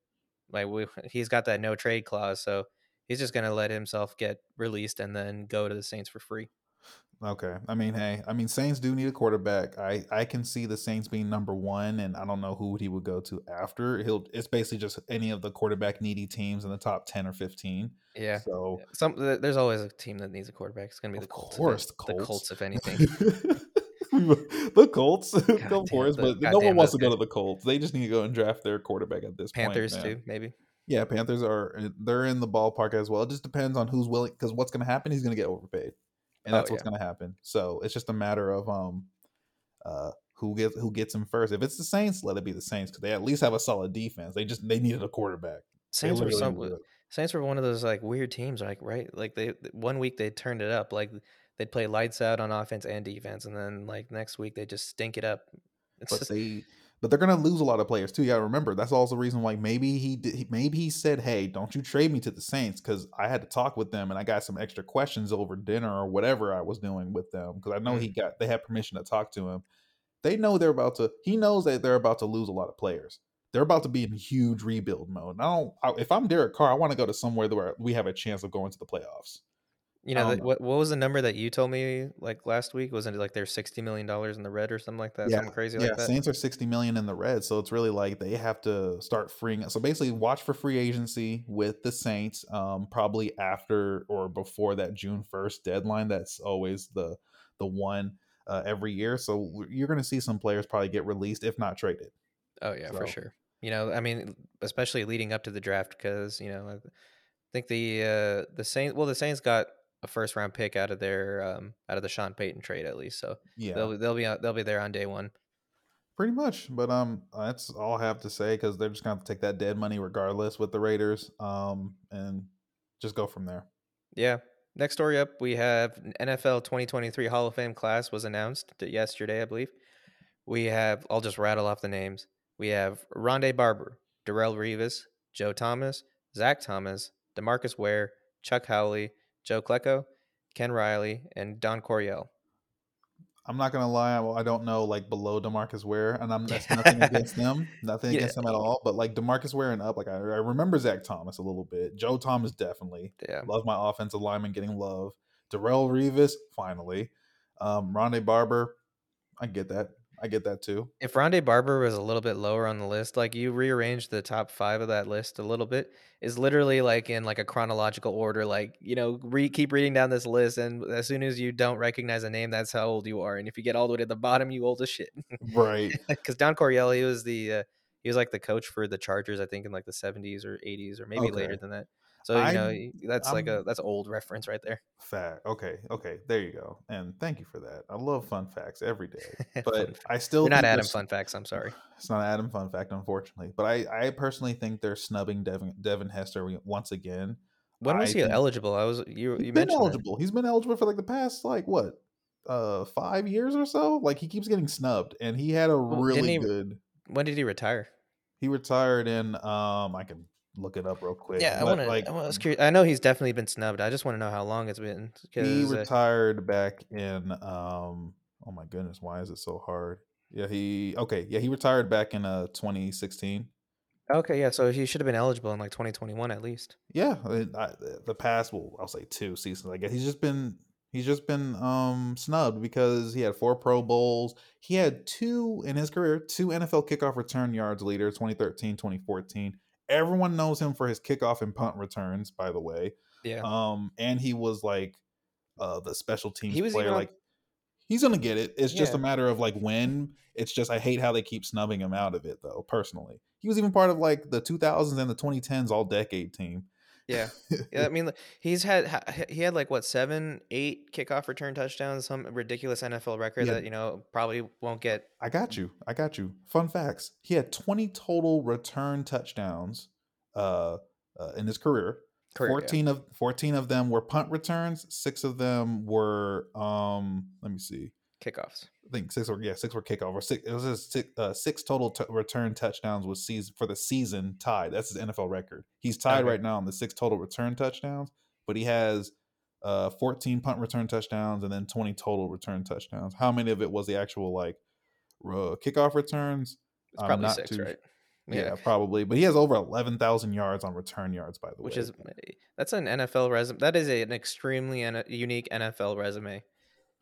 Like we, *laughs* he's got that no trade clause, so he's just gonna let himself get released and then go to the Saints for free. Okay. I mean, hey, I mean, Saints do need a quarterback. I I can see the Saints being number one, and I don't know who he would go to after. He'll. It's basically just any of the quarterback needy teams in the top ten or fifteen. Yeah. So Some there's always a team that needs a quarterback. It's gonna be Of the Colts. course, the the Colts. Colts, if anything. *laughs* the Colts, *laughs* *laughs* of damn, course, but no one wants to go to the Colts. They just need to go and draft their quarterback at this Panthers point. man. too, maybe. Yeah, Panthers are they're in the ballpark as well. It just depends on who's willing because what's going to happen, he's going to get overpaid, and Oh, that's what's going to happen. So it's just a matter of um, uh, who gets who gets him first. If it's the Saints, let it be the Saints because they at least have a solid defense. They just they needed a quarterback. Saints were some. Saints were one of those like weird teams, like right, like they one week they turned it up, like they'd play lights out on offense and defense, and then like next week they just stink it up. It's but just, they but they're gonna lose a lot of players too. You gotta remember that's also the reason why maybe he did, maybe he said, "Hey, don't you trade me to the Saints?" Because I had to talk with them and I got some extra questions over dinner or whatever I was doing with them. Because I know he mm. got they had permission to talk to him. They know they're about to. He knows that they're about to lose a lot of players. They're about to be in huge rebuild mode. I don't. I, if I'm Derek Carr, I want to go to somewhere where we have a chance of going to the playoffs. You know, the, know. what what was the number that you told me like last week? Wasn't it like they're sixty million dollars in the red or something like that? Something crazy yeah, like that. Saints are 60 million in the red, so it's really like they have to start freeing. So basically, watch for free agency with the Saints, um, probably after or before that June 1st deadline. That's always the the one uh, every year. So you're going to see some players probably get released, if not traded. Oh yeah, for sure. You know, I mean, especially leading up to the draft, because you know, I think the uh, the Saints. Well, the Saints got a first round pick out of their um, out of the Sean Payton trade at least, so Yeah, they'll they'll be they'll be there on day one. pretty much. But um, that's all I have to say because they're just to have to take that dead money regardless with the Raiders, um, and just go from there. Yeah. Next story up, we have NFL 2023 Hall of Fame class was announced yesterday, I believe. We have, I'll just rattle off the names. We have Rondé Barber, Darrelle Revis, Joe Thomas, Zach Thomas, Demarcus Ware, Chuck Howley, Joe Klecko, Ken Riley, and Don Coryell. I'm not gonna lie. Well, I don't know like below Demarcus Ware, and I'm that's *laughs* nothing against them, nothing Yeah. against them at all. But like Demarcus Ware and up, like I, I remember Zach Thomas a little bit. Joe Thomas definitely Yeah. love my offensive lineman getting love. Darrelle Revis finally, um, Rondé Barber, I get that. I get that too. If Rondé Barber was a little bit lower on the list, like you rearranged the top five of that list a little bit, is literally like in like a chronological order. Like you know, re- keep reading down this list, and as soon as you don't recognize a name, that's how old you are. And if you get all the way to the bottom, you old as shit. Right. *laughs* Because Don Coryell, he was the uh, he was like the coach for the Chargers, I think, in like the seventies or eighties or maybe later than that. So you know, I'm- y- that's like a I'm- that's old reference right there. Fact. Okay. Okay. There you go. And thank you for that. I love fun facts every day. *laughs* But. I still You're not Adam Fun Facts. I'm sorry. *sighs* It's not Adam fun fact, unfortunately. But I, I personally think they're snubbing Devin Devin Hester once again. When was I he think- eligible? I was you. He's You been mentioned that. eligible. He's been eligible for like the past like what, uh, five years or so. Like he keeps getting snubbed, and he had a Well, really he- good. When did he retire? He retired in. Um, I can look it up real quick. Yeah, I want to. like I was curious. I know he's definitely been snubbed. I just want to know how long it's been. he uh, retired back in. Um, oh my goodness, why is it so hard? Yeah, he okay. Yeah, he retired back in uh 2016. okay, yeah. So he should have been eligible in like 2021 at least. Yeah, I, the past, well, I'll say two seasons. I guess he's just been he's just been um snubbed because he had four Pro Bowls. He had two in his career, two NFL kickoff return yards leader, 2013, 2014. Everyone knows him for his kickoff and punt returns, by the way. Yeah. Um, and he was like uh the special teams He was player. even like he's gonna get it. It's just a matter of like when. It's just I hate how they keep snubbing him out of it though. Personally, he was even part of like the 2000s and the 2010s all decade team. Yeah. Yeah, I *laughs* mean, he's had he had like what seven, eight kickoff return touchdowns, some ridiculous NFL record Yeah. that you know probably won't get. I got you. I got you. Fun facts. He had 20 total return touchdowns uh uh, in his career. Career, yeah. 14 of 14 of them were punt returns, 6 of them were um let me see. kickoffs. I think six or yeah, six were kickoff or six. It was six, uh, six total t- return touchdowns was season for the season tied. That's his NFL record. He's tied Okay. right now on the six total return touchdowns, but he has uh 14 punt return touchdowns and then 20 total return touchdowns. How many of it was the actual like uh, kickoff returns? It's probably six, too- right? Yeah, probably. But he has over 11,000 yards on return yards by the which way. Which is that's an NFL resume. That is a, an extremely unique NFL resume.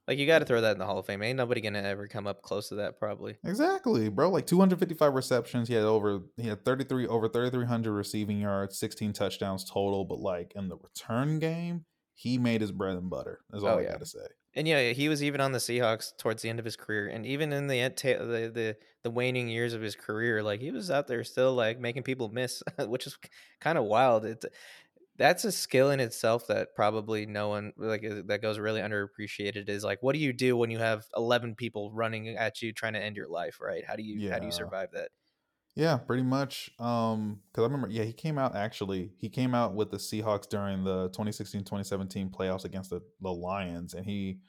Like you got to throw that in the Hall of Fame. Ain't nobody gonna ever come up close to that, probably. Exactly, bro. Like 255 receptions. He had over he had 33 over 3300 receiving yards, 16 touchdowns total, but like in the return game, he made his bread and butter. That's all Oh, I yeah. got to say. And yeah, he was even on the Seahawks towards the end of his career, and even in the the the the waning years of his career, like he was out there still like making people miss, *laughs* which is kind of wild. It that's a skill in itself that probably no one like that goes really underappreciated. Is like, what do you do when you have eleven people running at you trying to end your life? Right? How do you how do you survive that? Yeah, pretty much. Um, because I remember, yeah, he came out actually. He came out with the Seahawks during the 2016-2017 playoffs against the, the Lions, and he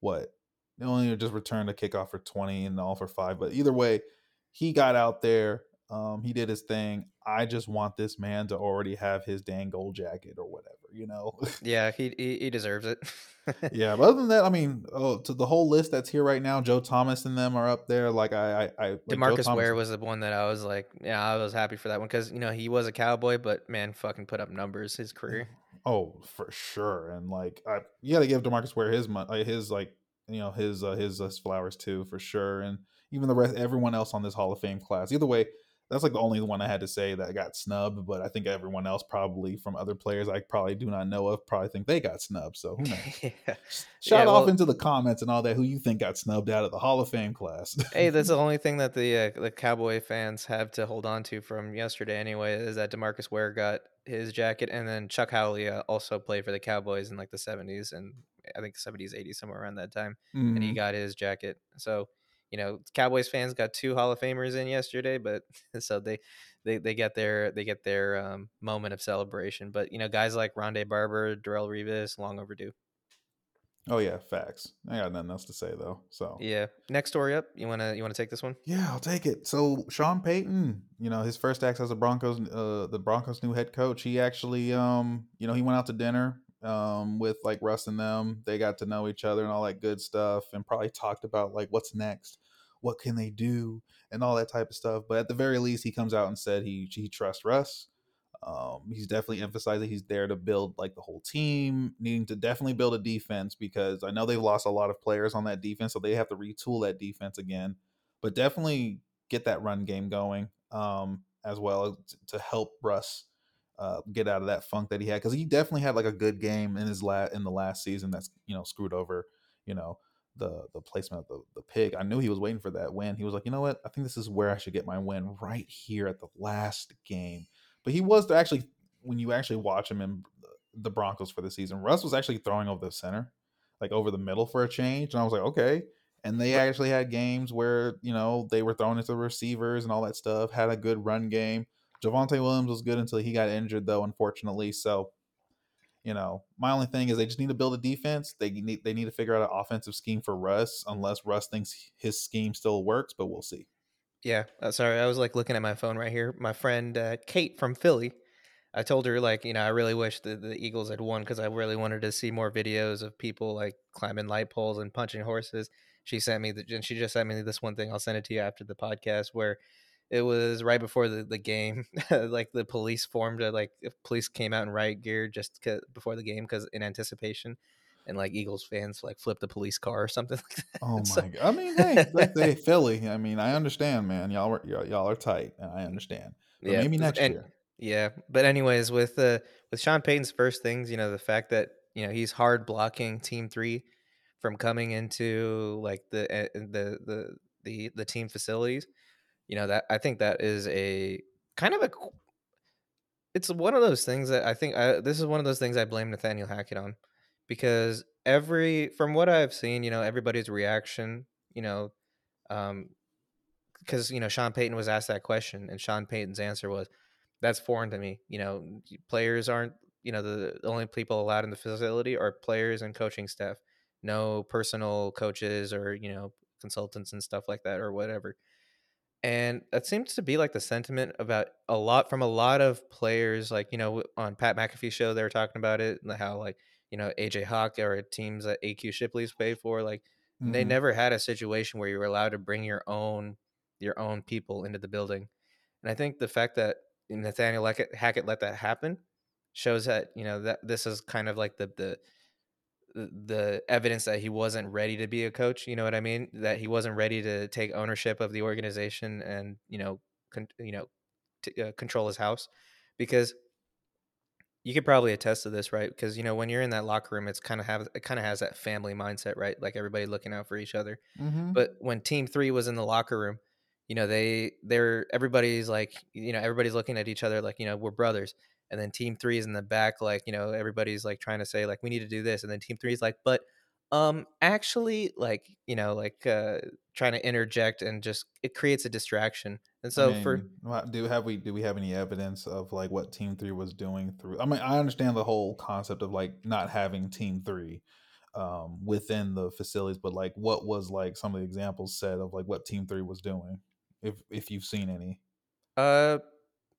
what? Only just returned a kickoff for 20 and all for five. But either way, he got out there. Um, he did his thing. I just want this man to already have his dang gold jacket or whatever, you know. *laughs* Yeah, he he, he deserves it. *laughs* yeah, but other than that, I mean, oh, to the whole list that's here right now, Joe Thomas and them are up there. Like I, I, I like Demarcus Thomas- Ware was the one that I was like, yeah, I was happy for that one because you know he was a cowboy, but man, fucking put up numbers his career. Oh, for sure. And like, I, you got to give Demarcus Ware his uh, his like, you know, his uh, his uh, flowers too, for sure. And even the rest, everyone else on this Hall of Fame class. Either way, that's like the only one I had to say that got snubbed. But I think everyone else probably from other players I probably do not know of probably think they got snubbed. So who *laughs* knows? yeah. Shout Yeah, off well- into the comments and all that. Who you think got snubbed out of the Hall of Fame class? Hey, that's the *laughs* only thing that the uh, the Cowboy fans have to hold on to from yesterday. Anyway, is that Demarcus Ware got his jacket, and then Chuck Howley uh, also played for the Cowboys in like the seventies and I think seventies, eighties, somewhere around that time, and he Mhm. got his jacket. So you know, Cowboys fans got two Hall of Famers in yesterday, but *laughs* so they they they get their they get their um, moment of celebration. But you know, guys like Rondé Barber, Darrelle Revis, long overdue. Oh yeah, facts. I got nothing else to say though. So Yeah. Next story up. You wanna you wanna take this one? Yeah, I'll take it. So Sean Payton, you know, his first acts as a Broncos, uh, the Broncos' new head coach, he actually, um, you know, he went out to dinner, um, with like Russ and them. They got to know each other and all that good stuff, and probably talked about like what's next, what can they do, and all that type of stuff. But at the very least, he comes out and said he he trusts Russ. Um, he's definitely emphasizing he's there to build like the whole team, needing to definitely build a defense because I know they've lost a lot of players on that defense, so they have to retool that defense again. But definitely get that run game going um, as well to help Russ uh, get out of that funk that he had because he definitely had like a good game in his la- in the last season that's you know screwed over you know the the placement of the, the pig. I knew he was waiting for that win. He was like, you know what? I think this is where I should get my win right here at the last game. But he was actually when you actually watch him in the Broncos for the season, Russ was actually throwing over the center, like over the middle for a change, and I was like, okay. And they actually had games where you know they were throwing into to receivers and all that stuff. Had a good run game. Javonte Williams was good until he got injured, though, unfortunately. So, you know, my only thing is they just need to build a defense. They need they need to figure out an offensive scheme for Russ, unless Russ thinks his scheme still works. But we'll see. Yeah, uh, sorry, I was like looking at my phone right here. My friend uh, Kate from Philly, I told her like, you know, I really wish the, the Eagles had won because I really wanted to see more videos of people like climbing light poles and punching horses. She sent me the, and she just sent me this one thing. I'll send it to you after the podcast where it was right before the, the game. *laughs* like the police formed, a, like if police came out in riot gear just before the game because in anticipation. And like Eagles fans like flipped a police car or something *laughs* like that. Oh my So- god! I mean, hey, they *laughs* Philly. I mean, I understand, man. Y'all are y'all, y'all are tight, and I understand. But maybe next and- year. Yeah, but anyways, with uh, with Sean Payton's first things, you know, the fact that you know he's hard blocking Team Three from coming into like the uh, the the the the team facilities, you know that I think that is a kind of a it's one of those things that I think I, this is one of those things I blame Nathaniel Hackett on because every from what I've seen, you know, everybody's reaction, you know, um, because you know Sean Payton was asked that question and Sean Payton's answer was, that's foreign to me. You know, players aren't you know the, the only people allowed in the facility are players and coaching staff. No personal coaches or you know consultants and stuff like that or whatever. And that seems to be like the sentiment about a lot from a lot of players. Like you know on Pat McAfee show they were talking about it and how like you know AJ Hawk or teams that AQ Shipley's paid for like they hmm never had a situation where you were allowed to bring your own your own people into the building. And I think the fact that Nathaniel Hackett let that happen shows that you know that this is kind of like the the the evidence that he wasn't ready to be a coach. You know what I mean? That he wasn't ready to take ownership of the organization and you know con- you know t- uh, control his house because you could probably attest to this, right? Because you know when you're in that locker room, it's kind of have it kind of has that family mindset, right? Like everybody looking out for each other. hmm But when Team Three was in the locker room, you know they they're everybody's like you know everybody's looking at each other like you know we're brothers. And then Team Three is in the back, like you know everybody's like trying to say like we need to do this, and then Team Three is like, but um actually like you know like uh trying to interject and just it creates a distraction. And so for mean, wha- do have we do we have any evidence of like what Team Three was doing through? I mean, I understand the whole concept of like not having Team Three um, within the facilities, but like, what was like some of the examples said of like what Team Three was doing, if if you've seen any? uh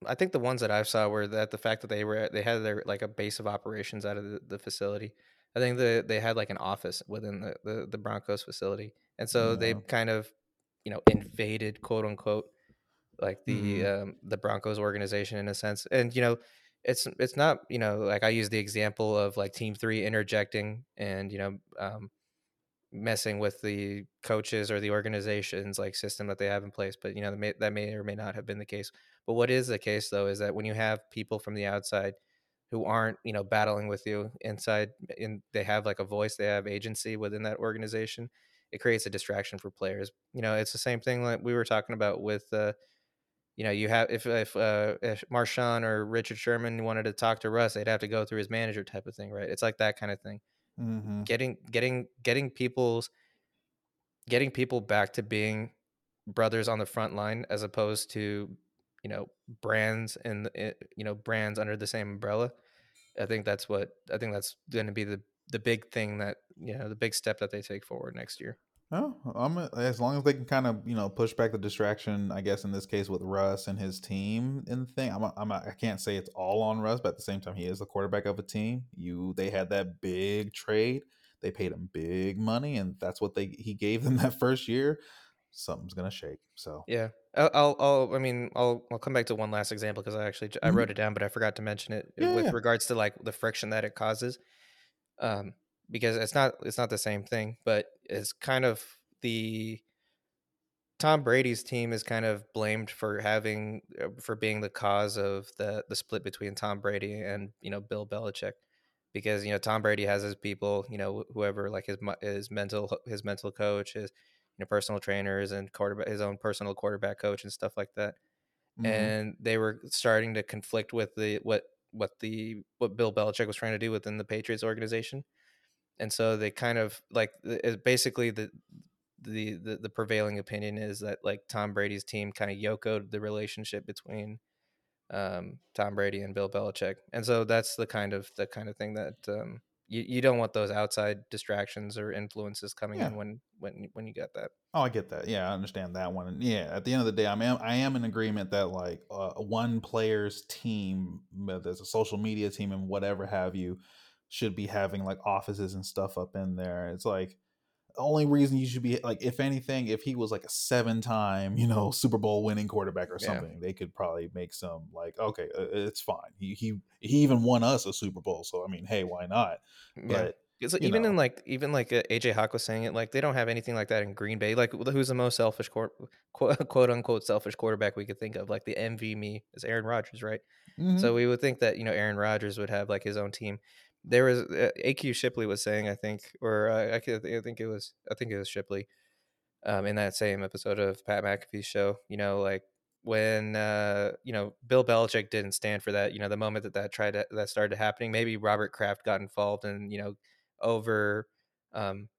I think the ones that I saw were that the fact that they were they had their like a base of operations out of the, the facility. I think the they had like an office within the, the the Broncos facility, and so they Yeah. kind of you know invaded quote unquote like the hmm um, the Broncos organization in a sense. And you know, it's it's not you know like I use the example of like Team Three interjecting and you know um, messing with the coaches or the organizations like system that they have in place. But you know that may, that may or may not have been the case. But what is the case though is that when you have people from the outside who aren't you know battling with you inside and they have like a voice they have agency within that organization it creates a distraction for players you know it's the same thing like we were talking about with uh, you know, you have if if uh, if Marshawn or Richard Sherman wanted to talk to Russ, they'd have to go through his manager type of thing, right? It's like that kind of thing. Hmm Getting getting getting people's getting people back to being brothers on the front line as opposed to you know brands and you know brands under the same umbrella. I think that's what I think that's going to be the the big thing that you know the big step that they take forward next year. Oh, I'm as long as they can kind of you know push back the distraction. I guess in this case with Russ and his team and the thing, I'm I'm I can't say it's all on Russ, but at the same time he is the quarterback of a team. You they had that big trade, they paid him big money, and that's what they he gave them *laughs* that first year. Something's gonna shake. So Yeah. I'll, I'll, I'll mean, I'll, I'll come back to one last example because I actually I mhm. wrote it down, but I forgot to mention it yeah, with yeah, regards to like the friction that it causes. Um, because it's not, it's not the same thing, but it's kind of the Tom Brady's team is kind of blamed for having, uh, for being the cause of the the split between Tom Brady and you know Bill Belichick, because you know Tom Brady has his people, you know whoever like his his mental his mental coach, his you know personal trainers and quarterback his own personal quarterback coach and stuff like that. Hmm and they were starting to conflict with the what what the what Bill Belichick was trying to do within the Patriots organization, and so they kind of like basically the, the the the prevailing opinion is that like Tom Brady's team kind of yokoed the relationship between um, Tom Brady and Bill Belichick, and so that's the kind of the kind of thing that um, you you don't want those outside distractions or influences coming yeah. in when when when you get that. Oh, I get that. Yeah, I understand that one. And yeah, at the end of the day, I am I am in agreement that like uh, one player's team, whether it's a social media team and whatever have you, should be having like offices and stuff up in there. It's like the only reason you should be like, if anything, if he was like a seven time, you know, Super Bowl winning quarterback or Yeah, something, they could probably make some like, okay, uh, it's fine. He he he even won us a Super Bowl, so I mean, hey, why not? Yeah. But Because you even in like even like uh, AJ Hawk was saying it, like they don't have anything like that in Green Bay. Like who's the most selfish quote, quote, *laughs* quote unquote selfish quarterback we could think of? Like the MV me is Aaron Rodgers, right? hmm So we would think that you know Aaron Rodgers would have like his own team. There was uh, AQ Shipley was saying, I think, or uh, I, I think it was, I think it was Shipley, um, in that same episode of Pat McAfee's show. You know, like when uh, you know Bill Belichick didn't stand for that. You know, the moment that that tried to, that started happening, maybe Robert Kraft got involved and you know over, um,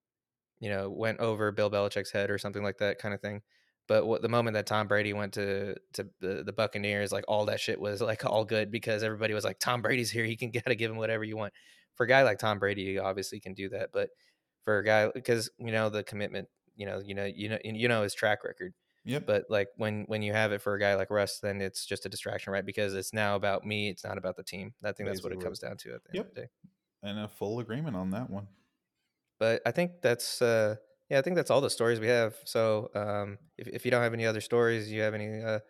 you know, went over Bill Belichick's head or something like that kind of thing. But what the moment that Tom Brady went to to the, the Buccaneers, like all that shit was like all good because everybody was like, Tom Brady's here, he can *laughs* gotta give him whatever you want. For a guy like Tom Brady, you obviously can do that, but for a guy because you know the commitment, you know, you know, you know, you know his track record. Yep. But like when when you have it for a guy like Russ, then it's just a distraction, right? Because it's now about me, it's not about the team. I think that's what it comes down to at the end Yep. of the day. And a full agreement on that one. But I think that's uh yeah, I think that's all the stories we have. So um if if you don't have any other stories, you have any uh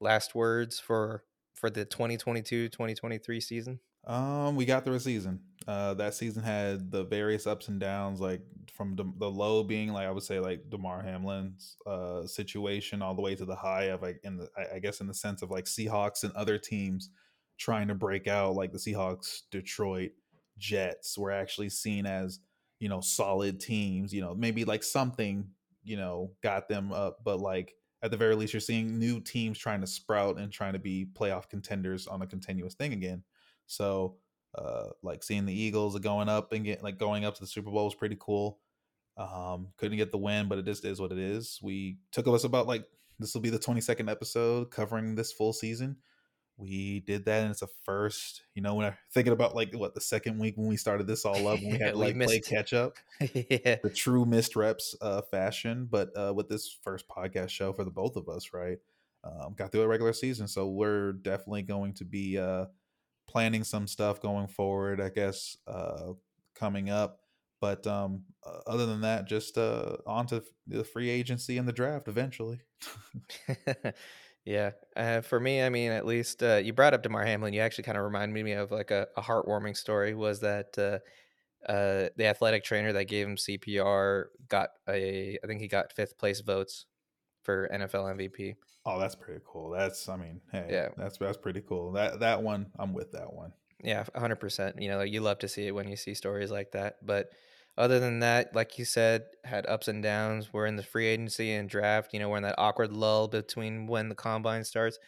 last words for for the 2022-2023 season? Um, we got through a season. Uh, that season had the various ups and downs, like from the, the low being like I would say like Damar Hamlin's uh situation, all the way to the high of like in the I, guess in the sense of like Seahawks and other teams trying to break out, like the Seahawks, Detroit, Jets were actually seen as you know solid teams. You know maybe like something you know got them up, but like at the very least you're seeing new teams trying to sprout and trying to be playoff contenders on a continuous thing again. So uh like seeing the Eagles going up and get like going up to the Super Bowl was pretty cool. Um couldn't get the win, but it just is what it is. We took us about like this will be the 22nd episode covering this full season. We did that and it's a first. You know, when I'm thinking about like what the second week when we started this all up, when we had *laughs* to like play catch up *laughs* yeah. the true missed reps uh, fashion, but uh, with this first podcast show for the both of us, right? Um, got through a regular season, so we're definitely going to be uh, planning some stuff going forward. I guess uh, coming up, but um, uh, other than that, just uh, on to the free agency and the draft eventually. *laughs* yeah. Uh, for me, I mean, at least uh, you brought up Damar Hamlin. You actually kind of reminded me of like a, a heartwarming story. Was that uh, uh, the athletic trainer that gave him CPR got a? I think he got fifth place votes for NFL MVP. Oh, that's pretty cool. That's, I mean, hey, Yeah. that's that's pretty cool. That that one, I'm with that one. Yeah, hundred percent. You know, you love to see it when you see stories like that. But other than that, like you said, had ups and downs. We're in the free agency and draft. You know, we're in that awkward lull between when the combine starts.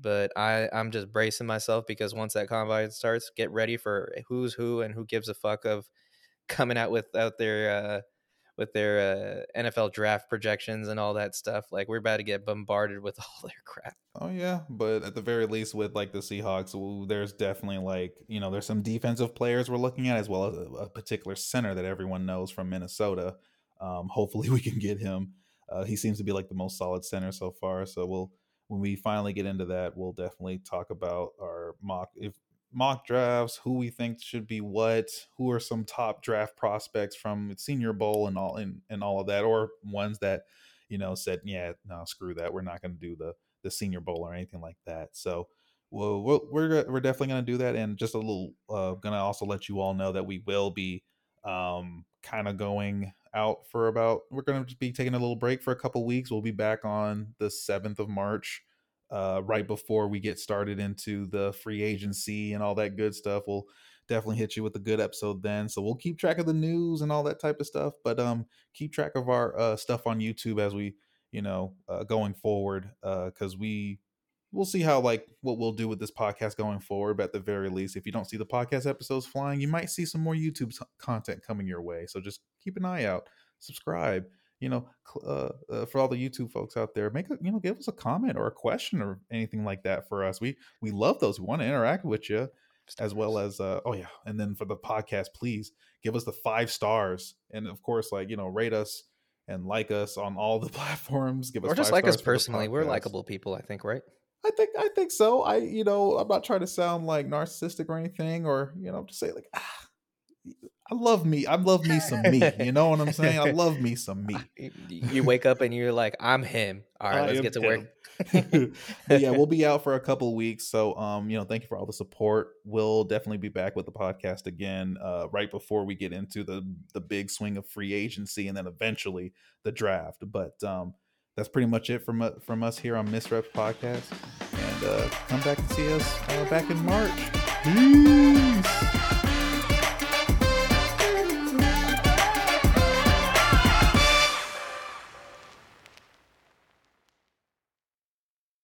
But I, I'm just bracing myself because once that combine starts, get ready for who's who and who gives a fuck of coming out with out their uh, with their uh, NFL draft projections and all that stuff. Like we're about to get bombarded with *laughs* all their crap. Oh yeah, but at the very least, with like the Seahawks, there's definitely like you know there's some defensive players we're looking at as well as a, a particular center that everyone knows from Minnesota. Um, hopefully, *laughs* we can get him. Uh, he seems to be like the most solid center so far. So we'll when we finally get into that, we'll definitely talk about our mock if mock drafts, who we think should be what, who are some top draft prospects from Senior Bowl and all and, and all of that, or ones that you know said, yeah, no, screw that, we're not going to do the the Senior Bowl or anything like that. So, well, we're we're, definitely going to do that, and just a little uh, going to also let you all know that we will be um, kind of going out for about. We're going to be taking a little break for a couple weeks. We'll be back on the seventh of March. Uh, right before we get started into the free agency and all that good stuff, we'll definitely hit you with a good episode then. So we'll keep track of the news and all that type of stuff, but um, keep track of our uh, stuff on YouTube as we you know, uh, going forward, because we we'll see how like what we'll do with this podcast going forward. But at the very least, if you don't see the podcast episodes flying, you might see some more YouTube content coming your way. So just keep an eye out, subscribe. You know, uh, uh, for all the YouTube folks out there, make a you know, give us a comment or a question or anything like that for us. We we love those. We want to interact with you as well as uh oh yeah and then for the podcast please give us the five stars and of course like you know rate us and like us on all the *laughs* platforms give us or just like us personally. We're likable people, I think, right? i think i think so i you know i'm not trying to sound like narcissistic or anything or you know just say like ah, i love me i love me some me you know what i'm saying i love me some me *laughs* You wake up and you're like, I'm him. All right, I let's get to him. *laughs* *laughs* work. yeah, we'll be out for a couple weeks. So um, you know, thank you for all the support. We'll definitely be back with the podcast again, uh, right before we get into the the big swing of free agency and then eventually the draft. But um that's pretty much it from u- from us here on Misreps Podcast. And uh come back and see us uh, back in March. Peace.